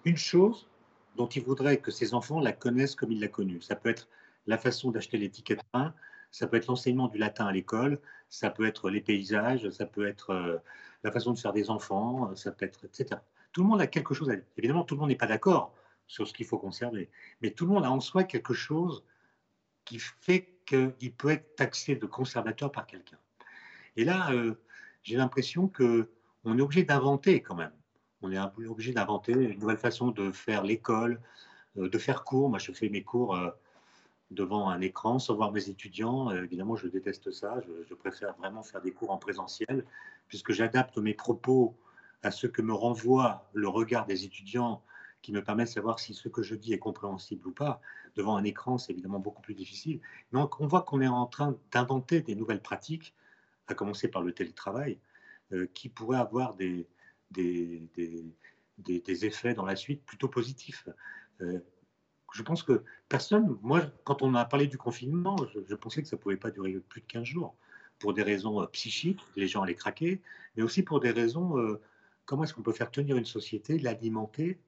une chose dont il voudrait que ses enfants la connaissent comme il l'a connue. Ça peut être la façon d'acheter les tickets de train, ça peut être l'enseignement du latin à l'école, ça peut être les paysages, ça peut être euh, la façon de faire des enfants, ça peut être, etc. Tout le monde a quelque chose à dire. Évidemment, tout le monde n'est pas d'accord sur ce qu'il faut conserver, mais tout le monde a en soi quelque chose qui fait qu'il peut être taxé de conservateur par quelqu'un. Et là, euh, j'ai l'impression que on est obligé d'inventer quand même. On est obligé d'inventer une nouvelle façon de faire l'école, euh, de faire cours. Moi, je fais mes cours euh, devant un écran sans voir mes étudiants. Euh, évidemment, je déteste ça. Je, préfère vraiment faire des cours en présentiel, puisque j'adapte mes propos à ce que me renvoie le regard des étudiants qui me permet de savoir si ce que je dis est compréhensible ou pas. Devant un écran, c'est évidemment beaucoup plus difficile. Donc, on voit qu'on est en train d'inventer des nouvelles pratiques à commencer par le télétravail, euh, qui pourrait avoir des, des, des, effets dans la suite plutôt positifs. Euh, je pense que personne, moi, quand on a parlé du confinement, je, pensais que ça ne pouvait pas durer plus de 15 jours, pour des raisons euh, psychiques, les gens allaient craquer, mais aussi pour des raisons, comment est-ce qu'on peut faire tenir une société, l'alimenter,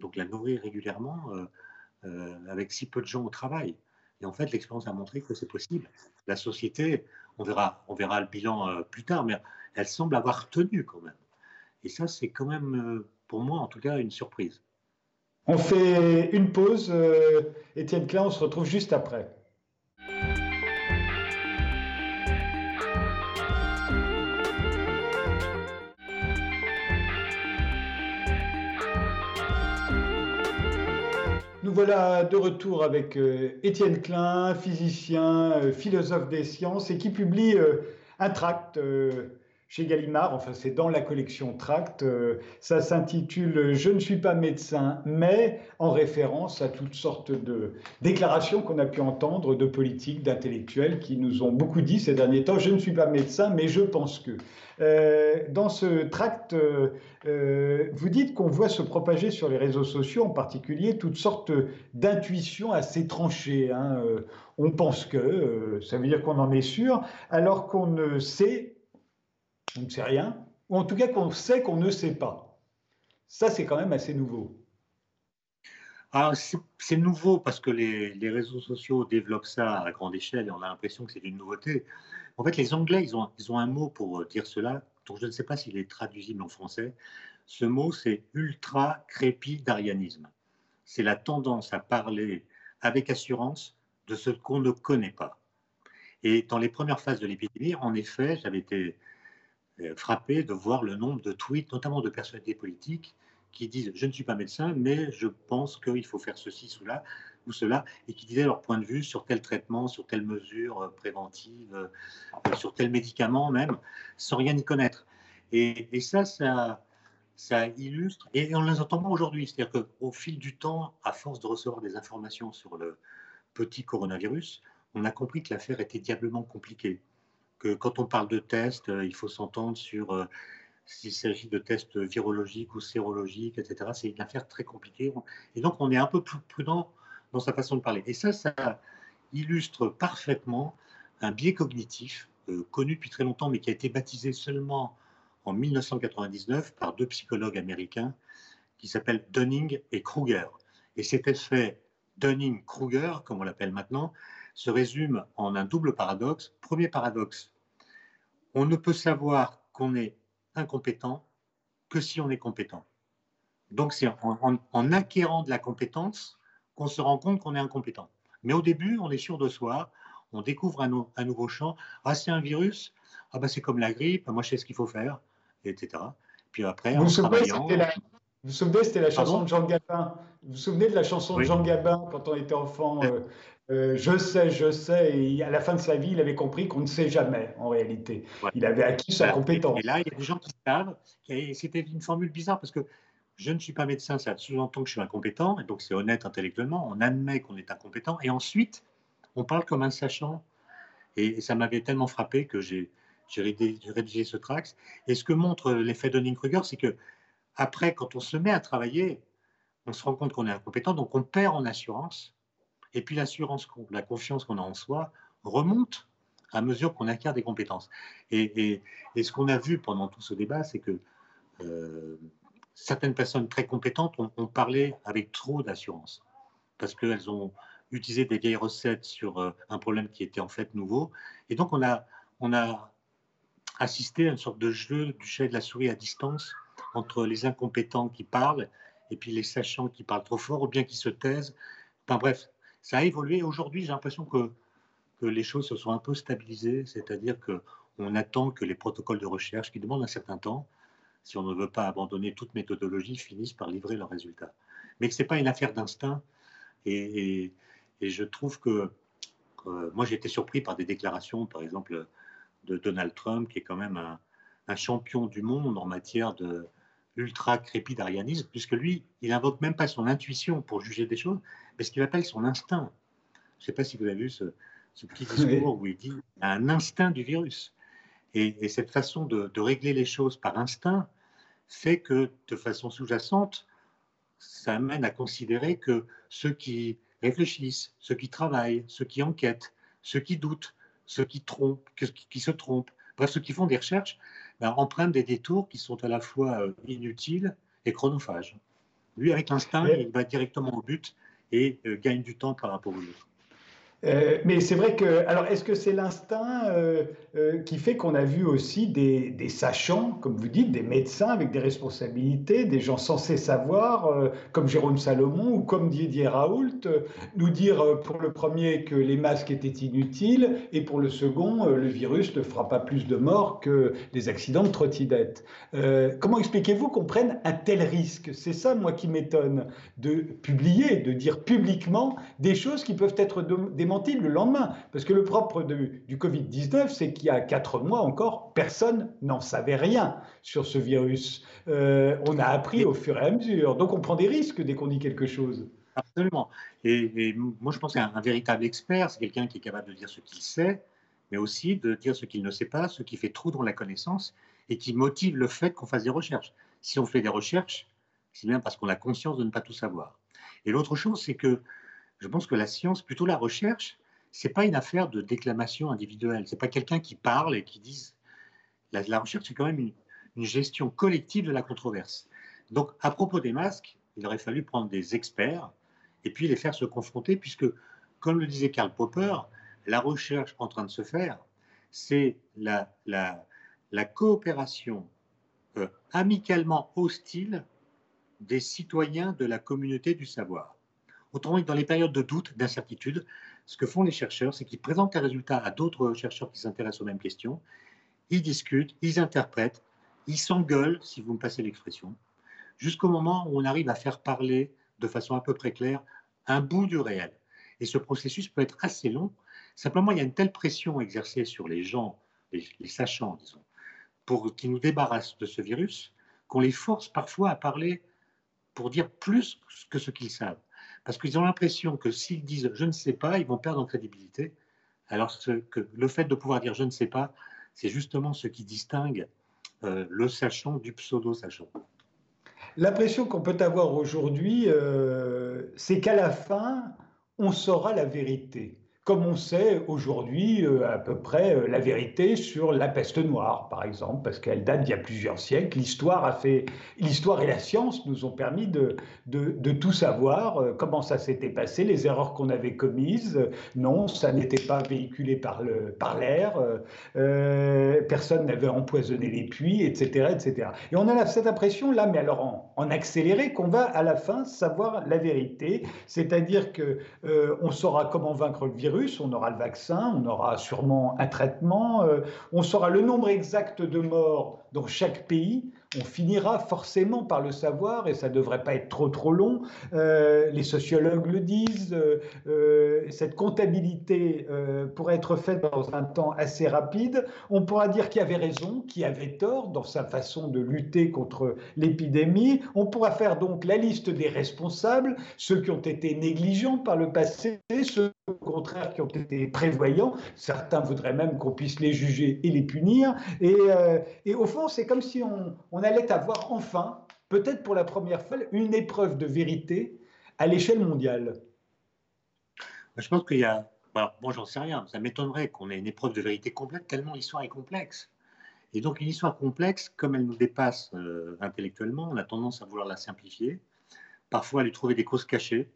donc la nourrir régulièrement, avec si peu de gens au travail. Et en fait, l'expérience a montré que c'est possible. La société, on verra, on verra le bilan euh, plus tard, mais elle semble avoir tenu quand même. Et ça, c'est quand même, euh, pour moi en tout cas, une surprise. On fait une pause. Euh, Étienne Klein, on se retrouve juste après. Voilà de retour avec euh, Étienne Klein, physicien, euh, philosophe des sciences, et qui publie euh, un tract chez Gallimard, enfin c'est dans la collection Tract, ça s'intitule Je ne suis pas médecin, mais en référence à toutes sortes de déclarations qu'on a pu entendre de politiques, d'intellectuels qui nous ont beaucoup dit ces derniers temps, je ne suis pas médecin, mais je pense que. Euh, dans ce tract, euh, euh, vous dites qu'on voit se propager sur les réseaux sociaux, en particulier, toutes sortes d'intuitions assez tranchées. Hein. on pense que, ça veut dire qu'on en est sûr, alors qu'on ne sait, on ne sait rien, ou en tout cas qu'on sait qu'on ne sait pas. Ça, c'est quand même assez nouveau. Ah, c'est nouveau parce que les, les, réseaux sociaux développent ça à grande échelle et on a l'impression que c'est une nouveauté. En fait, les Anglais, ils ont, ils ont un mot pour dire cela, dont je ne sais pas s'il est traduisible en français. Ce mot, c'est ultra-crépidarianisme. C'est la tendance à parler avec assurance de ce qu'on ne connaît pas. Et dans les premières phases de l'épidémie, en effet, j'avais été euh, frappé de voir le nombre de tweets, notamment de personnalités politiques, qui disent Je ne suis pas médecin, mais je pense qu'il faut faire ceci, cela, cela, et qui disaient leur point de vue sur tel traitement, sur telle mesure euh, préventive, euh, sur tel médicament même, sans rien y connaître. Et, ça, ça, ça illustre, et on les entend pas aujourd'hui, c'est-à-dire qu'au fil du temps, à force de recevoir des informations sur le petit coronavirus, on a compris que l'affaire était diablement compliquée. Que quand on parle de tests, euh, il faut s'entendre sur s'il s'agit de tests virologiques ou sérologiques, etc. C'est une affaire très compliquée. Et donc, on est un peu plus prudent dans sa façon de parler. Et ça, ça illustre parfaitement un biais cognitif euh, connu depuis très longtemps, mais qui a été baptisé seulement en 1999 par deux psychologues américains qui s'appellent Dunning et Kruger. Et cet effet Dunning-Kruger, comme on l'appelle maintenant, se résume en un double paradoxe. Premier paradoxe, on ne peut savoir qu'on est incompétent que si on est compétent. Donc c'est en, acquérant de la compétence qu'on se rend compte qu'on est incompétent. Mais au début, on est sûr de soi, on découvre un, nouveau champ. Ah, c'est un virus, ah bah c'est comme la grippe, moi je sais ce qu'il faut faire, etc. Puis après, vous en travaillant... Vous vous souvenez, c'était la chanson de Jean Gabin. Vous vous souvenez de la chanson de Jean Gabin quand on était enfant euh, euh, Je sais, je sais. Et à la fin de sa vie, il avait compris qu'on ne sait jamais, en réalité. Il avait acquis sa compétence. Et là, il y a des gens qui savent. C'était une formule bizarre parce que je ne suis pas médecin, ça sous-entend que je suis incompétent, et donc c'est honnête intellectuellement, on admet qu'on est incompétent, et ensuite, on parle comme un sachant. Et, ça m'avait tellement frappé que j'ai rédigé, ce tract. Et ce que montre l'effet Dunning-Kruger, c'est que après, quand on se met à travailler, on se rend compte qu'on est incompétent, donc on perd en assurance, et puis l'assurance, la confiance qu'on a en soi remonte à mesure qu'on acquiert des compétences. Et, ce qu'on a vu pendant tout ce débat, c'est que euh, certaines personnes très compétentes ont, parlé avec trop d'assurance, parce qu'elles ont utilisé des vieilles recettes sur euh, un problème qui était en fait nouveau. Et donc, on a, on a assisté à une sorte de jeu du chat et de la souris à distance entre les incompétents qui parlent et puis les sachants qui parlent trop fort ou bien qui se taisent. Enfin bref, ça a évolué. Aujourd'hui, j'ai l'impression que, que les choses se sont un peu stabilisées, c'est-à-dire qu'on attend que les protocoles de recherche, qui demandent un certain temps, si on ne veut pas abandonner toute méthodologie, finissent par livrer leurs résultats. Mais que ce n'est pas une affaire d'instinct. Et, je trouve que moi, j'ai été surpris par des déclarations, par exemple, de Donald Trump, qui est quand même un, champion du monde en matière de ultra crépidarianisme, puisque lui, il invoque même pas son intuition pour juger des choses, mais ce qu'il appelle son instinct. Je ne sais pas si vous avez vu ce, petit discours où il dit un instinct du virus. Et, cette façon de, régler les choses par instinct fait que, de façon sous-jacente, ça amène à considérer que ceux qui réfléchissent, ceux qui travaillent, ceux qui enquêtent, ceux qui doutent, ceux qui trompent, qui, se trompent, bref, ceux qui font des recherches, ben, empruntent des détours qui sont à la fois euh, inutiles et chronophages. Lui, avec l'instinct, il va directement au but et euh, gagne du temps par rapport aux autres. Euh, mais c'est vrai que, alors, est-ce que c'est l'instinct euh, euh, qui fait qu'on a vu aussi des, sachants, comme vous dites, des médecins avec des responsabilités, des gens censés savoir, comme Jérôme Salomon ou comme Didier Raoult, nous dire pour le premier que les masques étaient inutiles et pour le second, le virus ne fera pas plus de morts que les accidents de trottinette. comment expliquez-vous qu'on prenne un tel risque? C'est ça, moi, qui m'étonne, de publier, de dire publiquement des choses qui peuvent être des le lendemain. Parce que le propre du Covid-19, c'est qu'il y a quatre mois encore, personne n'en savait rien sur ce virus. Euh, on a appris au fur et à mesure. Donc on prend des risques dès qu'on dit quelque chose. Absolument. Et, moi, je pense qu'un un véritable expert, c'est quelqu'un qui est capable de dire ce qu'il sait, mais aussi de dire ce qu'il ne sait pas, ce qui fait trop dans la connaissance et qui motive le fait qu'on fasse des recherches. Si on fait des recherches, c'est bien parce qu'on a conscience de ne pas tout savoir. Et l'autre chose, c'est que je pense que la science, plutôt la recherche, c'est pas une affaire de déclamation individuelle. C'est pas quelqu'un qui parle et qui dise. La, recherche, c'est quand même une, gestion collective de la controverse. Donc, à propos des masques, il aurait fallu prendre des experts et puis les faire se confronter, puisque, comme le disait Karl Popper, la recherche en train de se faire, c'est la, coopération euh, amicalement hostile des citoyens de la communauté du savoir. Autrement dit, dans les périodes de doute, d'incertitude, ce que font les chercheurs, c'est qu'ils présentent les résultats à d'autres chercheurs qui s'intéressent aux mêmes questions. Ils discutent, ils interprètent, ils s'engueulent, si vous me passez l'expression, jusqu'au moment où on arrive à faire parler de façon à peu près claire un bout du réel. Et ce processus peut être assez long. Simplement, il y a une telle pression exercée sur les gens, les, sachants, disons, pour qu'ils nous débarrassent de ce virus, qu'on les force parfois à parler pour dire plus que ce qu'ils savent parce qu'ils ont l'impression que s'ils disent je ne sais pas, ils vont perdre en crédibilité. Alors que le fait de pouvoir dire je ne sais pas, c'est justement ce qui distingue euh, le sachant du pseudo-sachant. L'impression qu'on peut avoir aujourd'hui, euh, c'est qu'à la fin, on saura la vérité comme on sait aujourd'hui euh, à peu près euh, la vérité sur la peste noire, par exemple, parce qu'elle date d'il y a plusieurs siècles. L'histoire a fait, l'histoire et la science nous ont permis de, de, tout savoir, euh, comment ça s'était passé, les erreurs qu'on avait commises. Non, ça n'était pas véhiculé par le, par l'air, personne n'avait empoisonné les puits, etc., etc. Et on a cette impression là, mais alors en, en accéléré, qu'on va à la fin savoir la vérité, c'est-à-dire que on saura comment vaincre le virus on aura le vaccin, on aura sûrement un traitement, euh, on saura le nombre exact de morts dans chaque pays, on finira forcément par le savoir et ça ne devrait pas être trop trop long. Euh, les sociologues le disent, euh, euh, cette comptabilité pourrait être faite dans un temps assez rapide. On pourra dire qui avait raison, qui avait tort dans sa façon de lutter contre l'épidémie. On pourra faire donc la liste des responsables, ceux qui ont été négligents par le passé, ceux au contraire qui ont été prévoyants. Certains voudraient même qu'on puisse les juger et les punir. Et, au fond, c'est comme si on allait avoir enfin, peut-être pour la première fois, une épreuve de vérité à l'échelle mondiale. Je pense qu'il y a. Alors, j'en sais rien. Ça m'étonnerait qu'on ait une épreuve de vérité complète, tellement l'histoire est complexe. Et donc, une histoire complexe, comme elle nous dépasse euh, intellectuellement, on a tendance à vouloir la simplifier, parfois à lui trouver des causes cachées,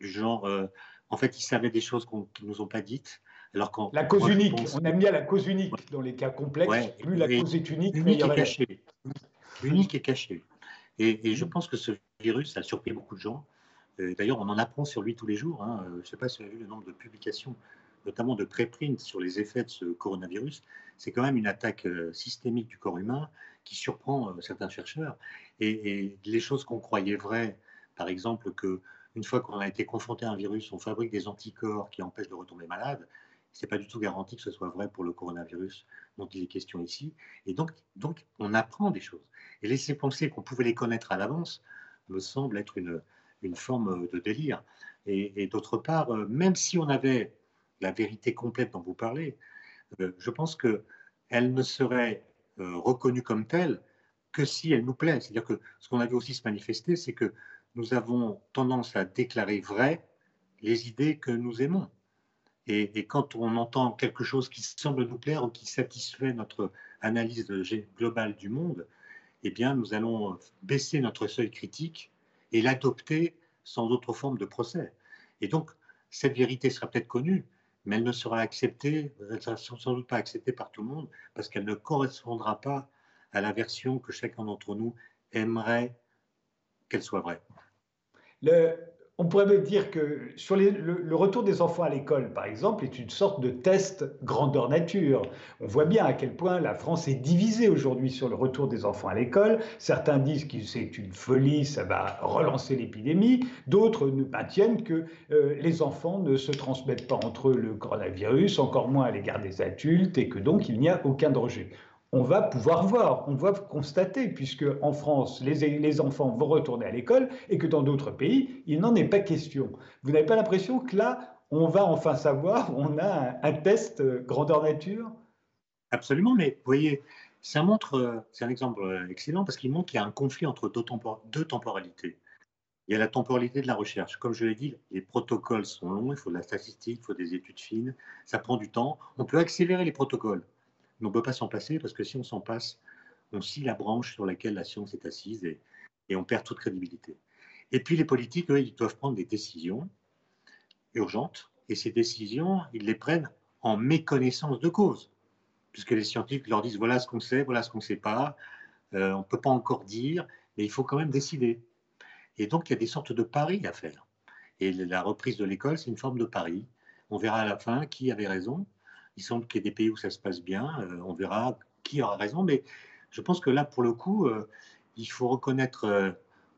du genre, euh, en fait, ils savaient des choses qu'ils ne nous ont pas dites. Alors la cause unique, on aime bien la cause unique dans les cas complexes. plus la cause est unique, unique est cachée unique et caché. Et, je pense que ce virus a surpris beaucoup de gens. Euh, d'ailleurs, on en apprend sur lui tous les jours. Hein. Euh, je ne sais pas si vous avez vu le nombre de publications, notamment de préprints sur les effets de ce coronavirus. C'est quand même une attaque euh, systémique du corps humain qui surprend certains chercheurs. Et, les choses qu'on croyait vraies, par exemple, que une fois qu'on a été confronté à un virus, on fabrique des anticorps qui empêchent de retomber malade, ce n'est pas du tout garanti que ce soit vrai pour le coronavirus dont il est question ici. Et donc, donc on apprend des choses. Et laisser penser qu'on pouvait les connaître à l'avance me semble être une, une forme de délire. Et, d'autre part, euh, même si on avait la vérité complète dont vous parlez, euh, je pense qu'elle ne serait euh, reconnue comme telle que si elle nous plaît. C'est-à-dire que ce qu'on avait aussi se manifester, c'est que nous avons tendance à déclarer vrai les idées que nous aimons. Et, quand on entend quelque chose qui semble nous plaire ou qui satisfait notre analyse globale du monde, eh bien, nous allons baisser notre seuil critique et l'adopter sans autre forme de procès. Et donc, cette vérité sera peut-être connue, mais elle ne sera acceptée, sans doute pas acceptée par tout le monde, parce qu'elle ne correspondra pas à la version que chacun d'entre nous aimerait qu'elle soit vraie. On pourrait dire que sur le, retour des enfants à l'école, par exemple, est une sorte de test grandeur nature. On voit bien à quel point la France est divisée aujourd'hui sur le retour des enfants à l'école. Certains disent que c'est une folie, ça va relancer l'épidémie. D'autres maintiennent que euh, les enfants ne se transmettent pas entre eux le coronavirus, encore moins à l'égard des adultes, et que donc il n'y a aucun danger on va pouvoir voir, on va constater, puisque en France, les, enfants vont retourner à l'école et que dans d'autres pays, il n'en est pas question. Vous n'avez pas l'impression que là, on va enfin savoir, on a un, test euh, grandeur nature? Absolument, mais vous voyez, ça montre, euh, c'est un exemple euh, excellent parce qu'il montre qu'il y a un conflit entre deux, deux temporalités. Il y a la temporalité de la recherche. Comme je l'ai dit, les protocoles sont longs, il faut de la statistique, il faut des études fines, ça prend du temps. On peut accélérer les protocoles on ne peut pas s'en passer parce que si on s'en passe, on scie la branche sur laquelle la science est assise et, on perd toute crédibilité. Et puis les politiques, eux, ils doivent prendre des décisions urgentes et ces décisions, ils les prennent en méconnaissance de cause, puisque les scientifiques leur disent voilà ce qu'on sait, voilà ce qu'on ne sait pas, euh, on ne peut pas encore dire, mais il faut quand même décider. Et donc il y a des sortes de paris à faire. Et la reprise de l'école, c'est une forme de pari. On verra à la fin qui avait raison, il semble qu'il y ait des pays où ça se passe bien. Euh, on verra qui aura raison. Mais je pense que là, pour le coup, euh, il faut reconnaître euh,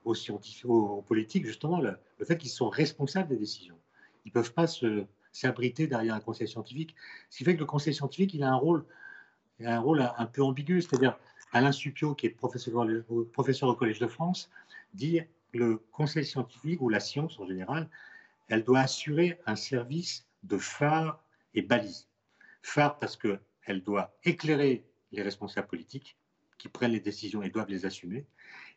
aux scientifiques, aux, politiques, justement, le, fait qu'ils sont responsables des décisions. Ils ne peuvent pas s'abriter derrière un conseil scientifique. Ce qui fait que le conseil scientifique, il a un rôle, un, rôle peu ambigu. C'est-à-dire, Alain Supio, qui est professeur, professeur au Collège de France, dit le conseil scientifique, ou la science en général, elle doit assurer un service de phare et balise phare parce qu'elle doit éclairer les responsables politiques qui prennent les décisions et doivent les assumer,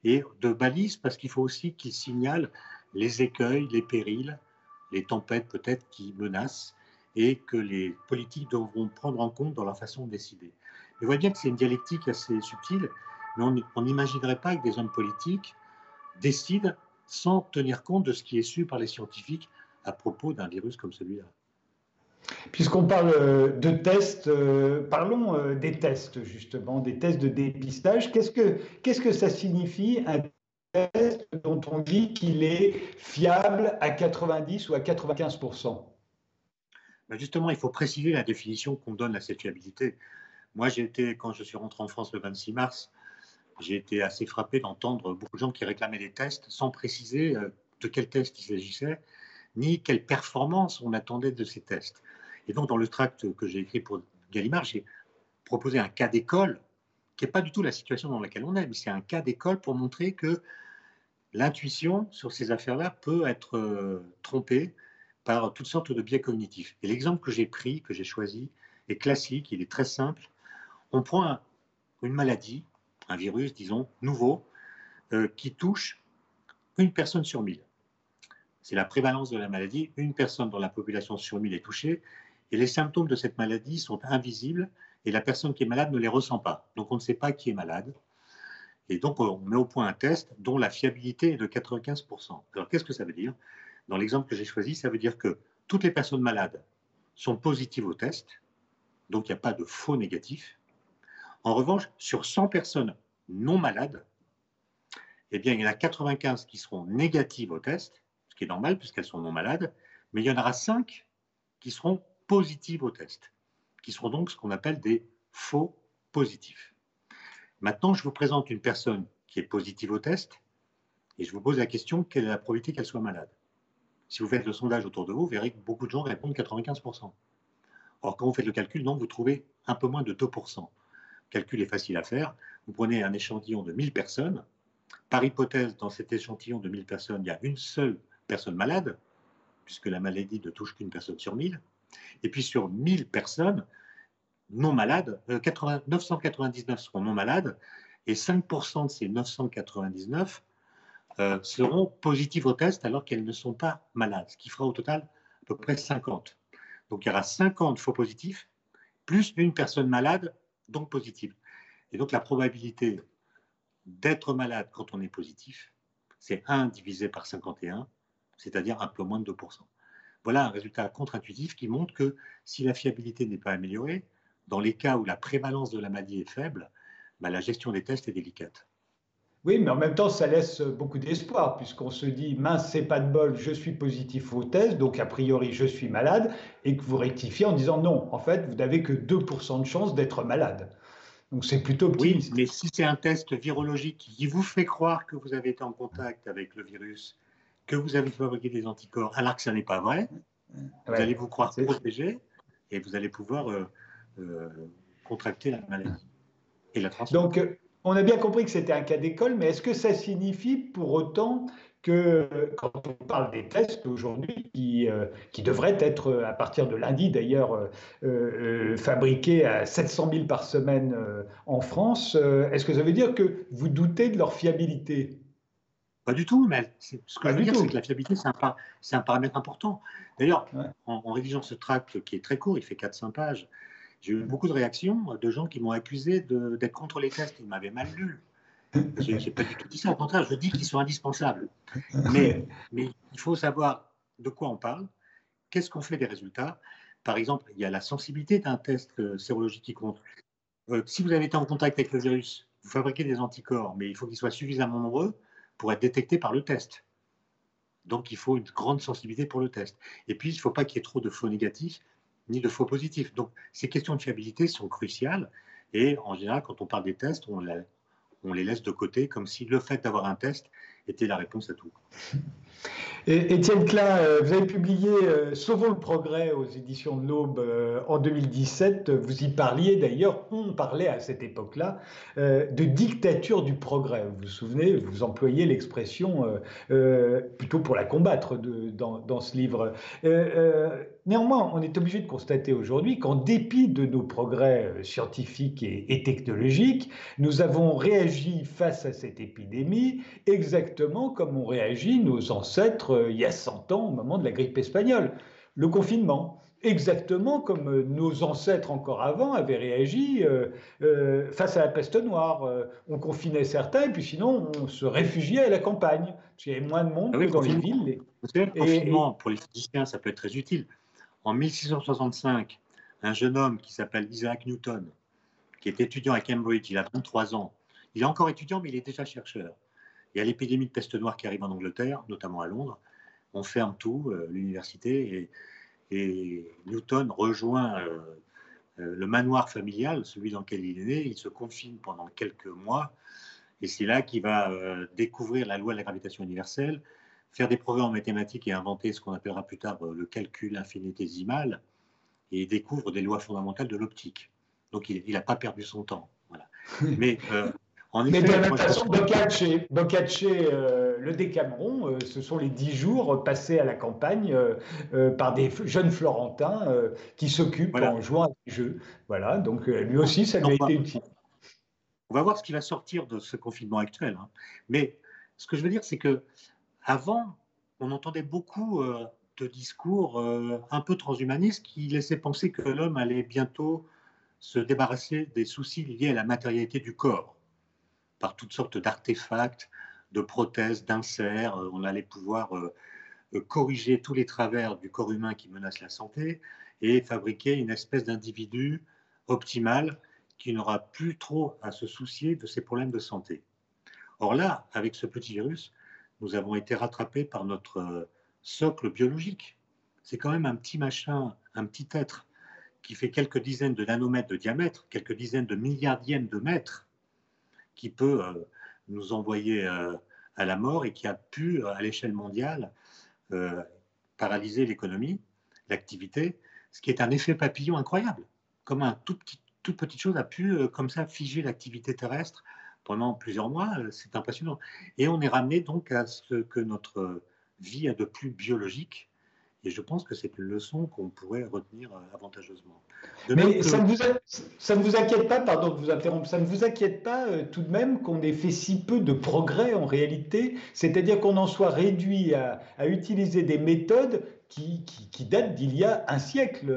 et de balise parce qu'il faut aussi qu'ils signalent les écueils, les périls, les tempêtes peut-être qui menacent, et que les politiques devront prendre en compte dans la façon de décider. Vous voyez bien que c'est une dialectique assez subtile, mais on n'imaginerait pas que des hommes politiques décident sans tenir compte de ce qui est su par les scientifiques à propos d'un virus comme celui-là. Puisqu'on parle euh, de tests, euh, parlons euh, des tests justement, des tests de dépistage. Qu'est-ce que, ça signifie un test dont on dit qu'il est fiable à 90 ou à 95% ben Justement, il faut préciser la définition qu'on donne à cette fiabilité. Moi, j'ai été, quand je suis rentré en France le 26 mars, j'ai été assez frappé d'entendre beaucoup de gens qui réclamaient des tests sans préciser de quel test il s'agissait, ni quelle performance on attendait de ces tests. Et donc, dans le tract que j'ai écrit pour Gallimard, j'ai proposé un cas d'école qui n'est pas du tout la situation dans laquelle on est, mais c'est un cas d'école pour montrer que l'intuition sur ces affaires-là peut être euh, trompée par toutes sortes de biais cognitifs. Et l'exemple que j'ai pris, que j'ai choisi, est classique, il est très simple. On prend une maladie, un virus, disons, nouveau, euh, qui touche une personne sur mille. C'est la prévalence de la maladie. Une personne dans la population sur mille est touchée et les symptômes de cette maladie sont invisibles et la personne qui est malade ne les ressent pas. Donc on ne sait pas qui est malade. Et donc on met au point un test dont la fiabilité est de 95%. Alors qu'est-ce que ça veut dire? Dans l'exemple que j'ai choisi, ça veut dire que toutes les personnes malades sont positives au test, donc il n'y a pas de faux négatif. En revanche, sur 100 personnes non malades, eh bien, il y en a 95 qui seront négatives au test, ce qui est normal puisqu'elles sont non malades, mais il y en aura 5 qui seront positives au test, qui seront donc ce qu'on appelle des faux positifs. Maintenant, je vous présente une personne qui est positive au test et je vous pose la question quelle est la probabilité qu'elle soit malade? Si vous faites le sondage autour de vous, vous verrez que beaucoup de gens répondent 95%. Or, quand vous faites le calcul, donc, vous trouvez un peu moins de 2%. Le calcul est facile à faire. Vous prenez un échantillon de 1000 personnes. Par hypothèse, dans cet échantillon de 1000 personnes, il y a une seule personne malade, puisque la maladie ne touche qu'une personne sur 1000. Et puis sur 1000 personnes non malades, 999 euh, seront non malades et 5% de ces 999 euh, seront positives au test alors qu'elles ne sont pas malades, ce qui fera au total à peu près 50. Donc il y aura 50 faux positifs plus une personne malade, donc positive. Et donc la probabilité d'être malade quand on est positif, c'est 1 divisé par 51, c'est-à-dire un peu moins de 2%. Voilà un résultat contre-intuitif qui montre que si la fiabilité n'est pas améliorée, dans les cas où la prévalence de la maladie est faible, bah, la gestion des tests est délicate. Oui, mais en même temps, ça laisse beaucoup d'espoir, puisqu'on se dit, mince, c'est pas de bol, je suis positif au test, donc a priori, je suis malade, et que vous rectifiez en disant, non, en fait, vous n'avez que 2% de chance d'être malade. Donc c'est plutôt optimiste. Oui, mais si c'est un test virologique qui vous fait croire que vous avez été en contact avec le virus que vous avez fabriqué des anticorps alors que ça n'est pas vrai, vous allez vous croire protégé et vous allez pouvoir euh, euh, contracter la maladie et la transmettre. Donc, euh, on a bien compris que c'était un cas d'école, mais est-ce que ça signifie pour autant que quand on parle des tests aujourd'hui, qui, qui, devraient être, à partir de lundi d'ailleurs, fabriqués à 700 000 par semaine en France, est-ce que ça veut dire que vous doutez de leur fiabilité? Pas du tout, mais ce que je veux dire, c'est que la fiabilité, c'est un, paramètre important. D'ailleurs, en, rédigeant ce tract qui est très court, il fait 400 pages, j'ai eu beaucoup de réactions de gens qui m'ont accusé d'être contre les tests. Ils m'avaient mal lu. Je n'ai pas du tout dit ça. Au contraire, je dis qu'ils sont indispensables. Mais, mais il faut savoir de quoi on parle, qu'est-ce qu'on fait des résultats? Par exemple, il y a la sensibilité d'un test euh, sérologique qui compte. Euh, si vous avez été en contact avec le virus, vous fabriquez des anticorps, mais il faut qu'ils soient suffisamment nombreux pour être détecté par le test. Donc il faut une grande sensibilité pour le test. Et puis il ne faut pas qu'il y ait trop de faux négatifs ni de faux positifs. Donc ces questions de fiabilité sont cruciales. Et en général, quand on parle des tests, on, on les laisse de côté comme si le fait d'avoir un test était la réponse à tout. Étienne Klein, euh, vous avez publié euh, Sauvons le progrès aux éditions de l'Aube euh, en 2017. Vous y parliez d'ailleurs, on parlait à cette époque-là de dictature du progrès. Vous vous souvenez, vous employez l'expression plutôt pour la combattre dans, ce livre. Néanmoins, on est obligé de constater aujourd'hui qu'en dépit de nos progrès scientifiques et technologiques, nous avons réagi face à cette épidémie exactement comme ont réagi nos ancêtres euh, il y a 100 ans au moment de la grippe espagnole, le confinement. exactement comme nos ancêtres encore avant avaient réagi face à la peste noire. on confinait certains, et puis sinon, on se réfugiait à la campagne. Parce qu'il y avait moins de monde ah que dans les villes. Le confinement, pour les physiciens, ça peut être très utile. En 1665, un jeune homme qui s'appelle Isaac Newton, qui est étudiant à Cambridge, il a 23 ans. Il est encore étudiant, mais il est déjà chercheur. Il y a l'épidémie de peste noire qui arrive en Angleterre, notamment à Londres. On ferme tout, euh, l'université, et, Newton rejoint euh, euh, le manoir familial, celui dans lequel il est né. Il se confine pendant quelques mois, et c'est là qu'il va découvrir la loi de la gravitation universelle, faire des progrès en mathématiques et inventer ce qu'on appellera plus tard le calcul infinitésimal, et il découvre des lois fondamentales de l'optique. Donc il n'a pas perdu son temps. Voilà. Mais en effet, Mais de la même façon, Boccace, euh, le Décameron, euh, ce sont les dix jours passés à la campagne euh, par des jeunes Florentins qui s'occupent en jouant à des jeux. Voilà, donc lui aussi, ça lui a été utile. On va voir ce qui va sortir de ce confinement actuel. Hein. Mais ce que je veux dire, c'est que avant, on entendait beaucoup de discours un peu transhumanistes qui laissaient penser que l'homme allait bientôt se débarrasser des soucis liés à la matérialité du corps par toutes sortes d'artefacts, de prothèses, d'inserts. Euh, on allait pouvoir euh, euh, corriger tous les travers du corps humain qui menacent la santé et fabriquer une espèce d'individu optimal qui n'aura plus trop à se soucier de ses problèmes de santé. Or là, avec ce petit virus, nous avons été rattrapés par notre socle biologique. C'est quand même un petit machin, un petit être qui fait quelques dizaines de nanomètres de diamètre, quelques dizaines de milliardièmes de mètres, qui peut euh, nous envoyer euh, à la mort et qui a pu, à l'échelle mondiale, euh, paralyser l'économie, l'activité, ce qui est un effet papillon incroyable. Comme un tout petit, toute petite chose a pu, comme ça, figer l'activité terrestre pendant plusieurs mois. C'est impressionnant. Et on est ramené donc à ce que notre vie a de plus biologique et je pense que c'est une leçon qu'on pourrait retenir euh, avantageusement. Mais ça, ne vous ça, ne vous inquiète pas, pardon de vous interrompre, ça ne vous inquiète pas euh, tout de même qu'on ait fait si peu de progrès en réalité, c'est-à-dire qu'on en soit réduit à, à utiliser des méthodes qui, date d'il y a un siècle.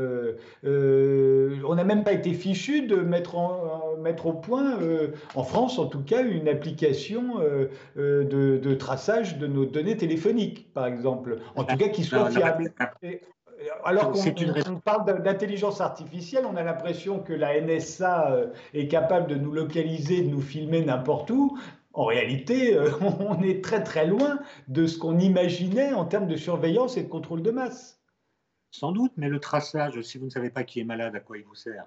Euh, on n'a même pas été fichu de mettre, en, mettre au point, euh, en France en tout cas, une application euh, de, traçage de nos données téléphoniques, par exemple. En tout cas, qui soit fiable. alors qu'on parle d'intelligence artificielle, on a l'impression que la NSA est capable de nous localiser, de nous filmer n'importe où en réalité, euh, on est très très loin de ce qu'on imaginait en termes de surveillance et de contrôle de masse. Sans doute, mais le traçage, si vous ne savez pas qui est malade, à quoi il vous sert?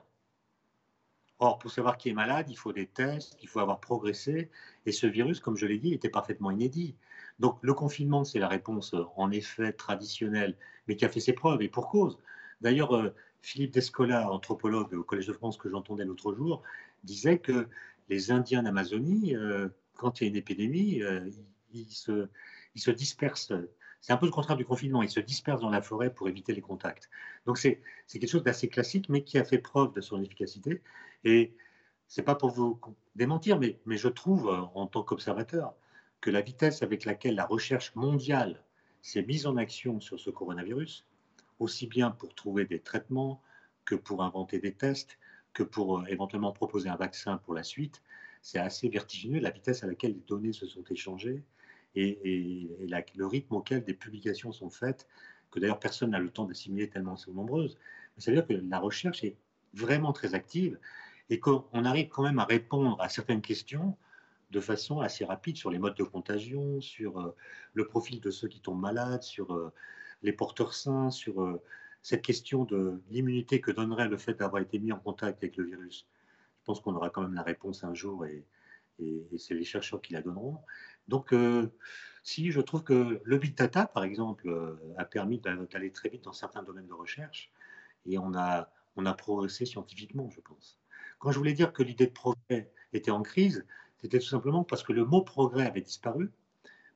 Or, pour savoir qui est malade, il faut des tests, il faut avoir progressé, et ce virus, comme je l'ai dit, était parfaitement inédit. Donc le confinement, c'est la réponse en effet traditionnelle, mais qui a fait ses preuves, et pour cause. D'ailleurs, euh, Philippe Descola, anthropologue au Collège de France que j'entendais l'autre jour, disait que les Indiens d'Amazonie euh, quand il y a une épidémie, euh, ils, se, se dispersent. C'est un peu le contraire du confinement. Ils se dispersent dans la forêt pour éviter les contacts. Donc c'est quelque chose d'assez classique, mais qui a fait preuve de son efficacité. Et c'est pas pour vous démentir, mais, je trouve, en tant qu'observateur, que la vitesse avec laquelle la recherche mondiale s'est mise en action sur ce coronavirus, aussi bien pour trouver des traitements que pour inventer des tests, que pour euh, éventuellement proposer un vaccin pour la suite, c'est assez vertigineux la vitesse à laquelle les données se sont échangées et, le rythme auquel des publications sont faites, que d'ailleurs personne n'a le temps d'assimiler tellement elles sont nombreuses. cest à dire que la recherche est vraiment très active et qu'on arrive quand même à répondre à certaines questions de façon assez rapide sur les modes de contagion, sur euh, le profil de ceux qui tombent malades, sur euh, les porteurs sains, sur euh, cette question de l'immunité que donnerait le fait d'avoir été mis en contact avec le virus pense qu'on aura quand même la réponse un jour et, c'est les chercheurs qui la donneront. Donc, euh, si je trouve que le big data, par exemple, euh, a permis d'aller très vite dans certains domaines de recherche et on a, on a progressé scientifiquement, je pense. Quand je voulais dire que l'idée de progrès était en crise, c'était tout simplement parce que le mot progrès avait disparu,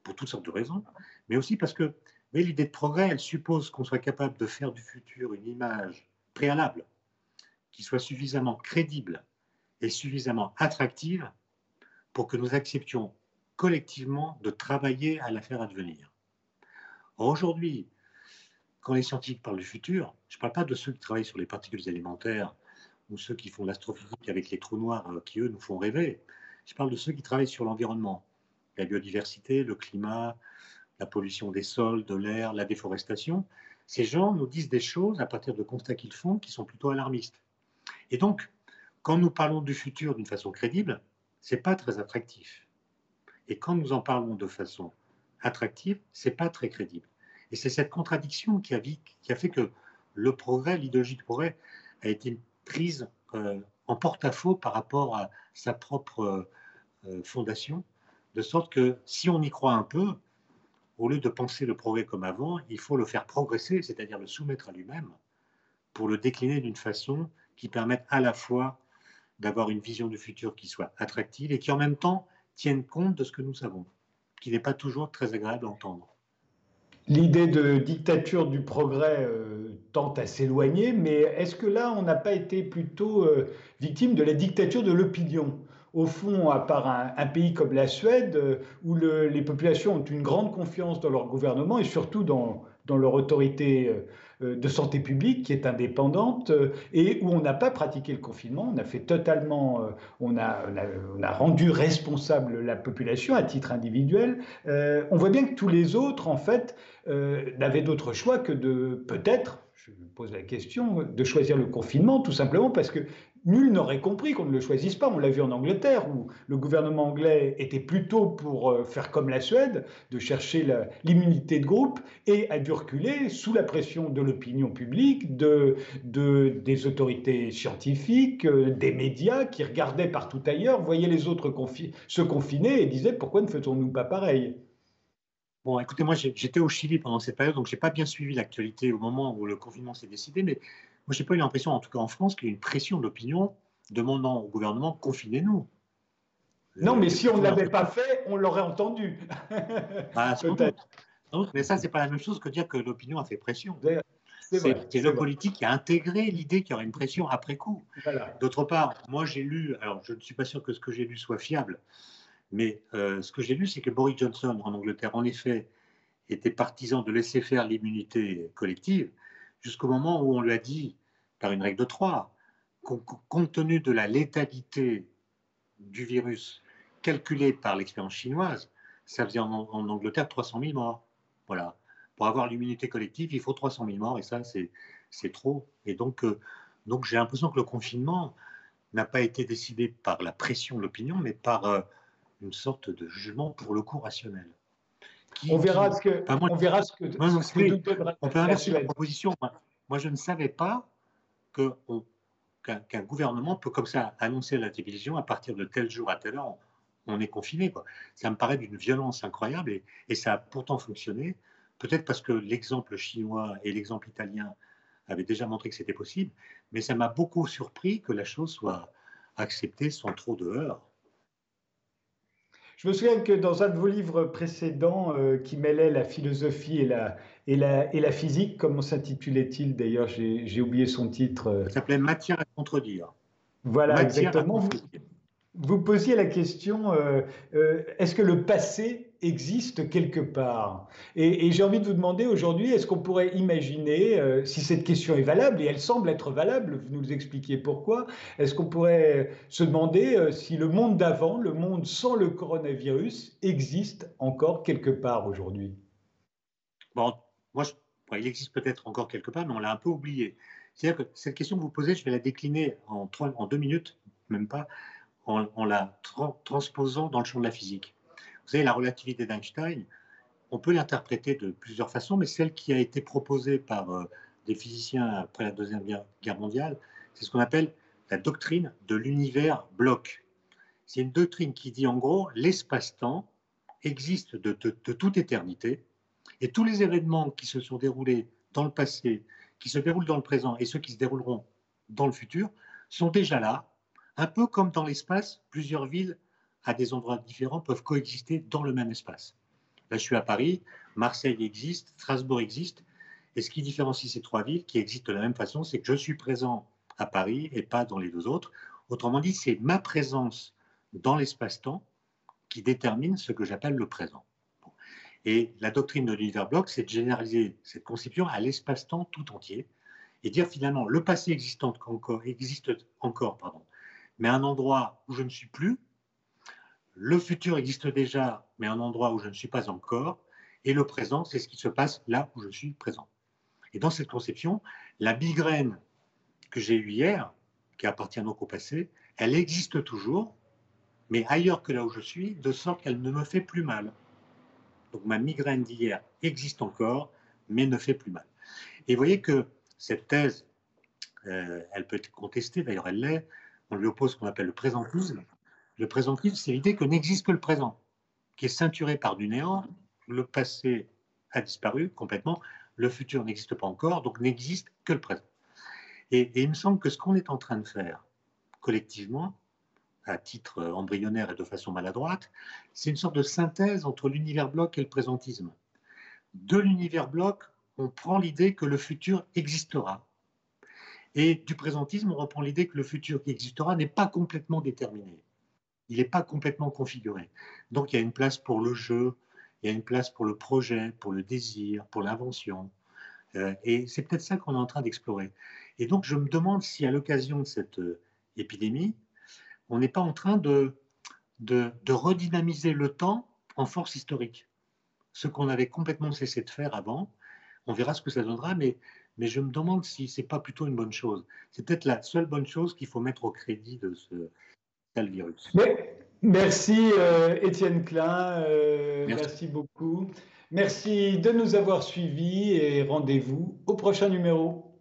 pour toutes sortes de raisons, mais aussi parce que l'idée de progrès, elle suppose qu'on soit capable de faire du futur une image préalable qui soit suffisamment crédible est suffisamment attractive pour que nous acceptions collectivement de travailler à la faire advenir. Aujourd'hui, quand les scientifiques parlent du futur, je ne parle pas de ceux qui travaillent sur les particules élémentaires ou ceux qui font l'astrophysique avec les trous noirs euh, qui, eux, nous font rêver. Je parle de ceux qui travaillent sur l'environnement, la biodiversité, le climat, la pollution des sols, de l'air, la déforestation. Ces gens nous disent des choses à partir de constats qu'ils font qui sont plutôt alarmistes. Et donc, quand nous parlons du futur d'une façon crédible, c'est pas très attractif. Et quand nous en parlons de façon attractive, c'est pas très crédible. Et c'est cette contradiction qui a, fait que le progrès, l'idéologie du progrès, a été prise euh, en porte-à-faux par rapport à sa propre euh, fondation, de sorte que si on y croit un peu, au lieu de penser le progrès comme avant, il faut le faire progresser, c'est-à-dire le soumettre à lui-même, pour le décliner d'une façon qui permette à la fois d'avoir une vision du futur qui soit attractive et qui en même temps tienne compte de ce que nous savons, qui n'est pas toujours très agréable à entendre. L'idée de dictature du progrès euh, tente à s'éloigner, mais est-ce que là, on n'a pas été plutôt euh, victime de la dictature de l'opinion? Au fond, à part un, pays comme la Suède, euh, où les populations ont une grande confiance dans leur gouvernement et surtout dans, dans leur autorité euh, euh, de santé publique qui est indépendante et où on n'a pas pratiqué le confinement, on a fait totalement, on a, rendu responsable la population à titre individuel. on voit bien que tous les autres, en fait, n'avaient d'autre choix que de peut-être je pose la question de choisir le confinement, tout simplement parce que nul n'aurait compris qu'on ne le choisisse pas. On l'a vu en Angleterre, où le gouvernement anglais était plutôt pour euh, faire comme la Suède, de chercher l'immunité de groupe, et a dû reculer sous la pression de l'opinion publique, de, des autorités scientifiques, euh, des médias qui regardaient partout ailleurs, voyaient les autres se confiner et disaient pourquoi ne faisons-nous pas pareil? Bon, écoutez, moi j'étais au Chili pendant cette période, donc je n'ai pas bien suivi l'actualité au moment où le confinement s'est décidé, mais moi, j'ai pas eu l'impression, en tout cas en France, qu'il y ait une pression d'opinion demandant au gouvernement confinez-nous. Non, mais si on ne l'avait pas fait, on l'aurait entendu. Bah, Peut-être. Mais ça, c'est pas la même chose que dire que l'opinion a fait pression. C'est le politique qui a intégré l'idée qu'il y aurait une pression après coup. D'autre part, moi j'ai lu, alors je ne suis pas sûr que ce que j'ai lu soit fiable, mais euh, ce que j'ai lu, c'est que Boris Johnson en Angleterre, en effet, était partisan de laisser faire l'immunité collective, jusqu'au moment où on lui a dit, par une règle de trois, compte tenu de la létalité du virus calculée par l'expérience chinoise, ça faisait en, Angleterre 300 000 morts. Voilà. Pour avoir l'immunité collective, il faut 300 000 morts, et ça, c'est trop. Et donc, euh, donc j'ai l'impression que le confinement n'a pas été décidé par la pression de l'opinion, mais par euh, une sorte de jugement pour le coup rationnel on verra ce que. on verra ce que. Moi, on peut inverser la proposition. Moi, je ne savais pas qu'un gouvernement peut comme ça annoncer à la télévision à partir de tel jour à telle heure, on, est confiné. Quoi. Ça me paraît d'une violence incroyable et, et, ça a pourtant fonctionné. Peut-être parce que l'exemple chinois et l'exemple italien avaient déjà montré que c'était possible, mais ça m'a beaucoup surpris que la chose soit acceptée sans trop de heurts. Je me souviens que dans un de vos livres précédents euh, qui mêlait la philosophie et la, et la, et la physique, comment s'intitulait-il d'ailleurs? J'ai oublié son titre. Euh. Ça s'appelait Matière à contredire. Voilà, exactement. Vous, vous, posiez la question euh, est-ce que le passé existe quelque part. Et, j'ai envie de vous demander aujourd'hui, est-ce qu'on pourrait imaginer, euh, si cette question est valable, et elle semble être valable, vous nous expliquez pourquoi, est-ce qu'on pourrait se demander euh, si le monde d'avant, le monde sans le coronavirus, existe encore quelque part aujourd'hui? Bon, moi, il existe peut-être encore quelque part, mais on l'a un peu oublié. C'est-à-dire que cette question que vous posez, je vais la décliner en, en deux minutes, même pas, en, la transposant dans le champ de la physique. Vous savez, la relativité d'Einstein, on peut l'interpréter de plusieurs façons, mais celle qui a été proposée par euh, des physiciens après la Deuxième Guerre mondiale, c'est ce qu'on appelle la doctrine de l'univers bloc. C'est une doctrine qui dit en gros, l'espace-temps existe de, toute éternité, et tous les événements qui se sont déroulés dans le passé, qui se déroulent dans le présent, et ceux qui se dérouleront dans le futur, sont déjà là, un peu comme dans l'espace, plusieurs villes à des endroits différents peuvent coexister dans le même espace. Là, je suis à Paris, Marseille existe, Strasbourg existe, et ce qui différencie ces trois villes, qui existent de la même façon, c'est que je suis présent à Paris et pas dans les deux autres. Autrement dit, c'est ma présence dans l'espace-temps qui détermine ce que j'appelle le présent. Et la doctrine de l'univers bloc, c'est de généraliser cette conception à l'espace-temps tout entier et dire finalement le passé existe encore, existe encore pardon, mais un endroit où je ne suis plus, le futur existe déjà, mais un endroit où je ne suis pas encore, et le présent, c'est ce qui se passe là où je suis présent. Et dans cette conception, la migraine que j'ai eue hier, qui appartient donc au passé, elle existe toujours, mais ailleurs que là où je suis, de sorte qu'elle ne me fait plus mal. Donc ma migraine d'hier existe encore, mais ne fait plus mal. Et vous voyez que cette thèse, euh, elle peut être contestée, d'ailleurs elle l'est, on lui oppose ce qu'on appelle le présentisme. Le présentisme, c'est l'idée que n'existe que le présent, qui est ceinturé par du néant, le passé a disparu complètement, le futur n'existe pas encore, donc n'existe que le présent. Et, et, il me semble que ce qu'on est en train de faire collectivement, à titre embryonnaire et de façon maladroite, c'est une sorte de synthèse entre l'univers bloc et le présentisme. De l'univers bloc, on prend l'idée que le futur existera. Et du présentisme, on reprend l'idée que le futur qui existera n'est pas complètement déterminé. Il n'est pas complètement configuré. Donc il y a une place pour le jeu, il y a une place pour le projet, pour le désir, pour l'invention. Euh, et c'est peut-être ça qu'on est en train d'explorer. Et donc je me demande si à l'occasion de cette euh, épidémie, on n'est pas en train de, de, redynamiser le temps en force historique. Ce qu'on avait complètement cessé de faire avant, on verra ce que ça donnera, mais, mais je me demande si ce n'est pas plutôt une bonne chose. C'est peut-être la seule bonne chose qu'il faut mettre au crédit de ce virus. Merci euh, Étienne Klein, euh, merci. merci beaucoup. Merci de nous avoir suivis et rendez-vous au prochain numéro.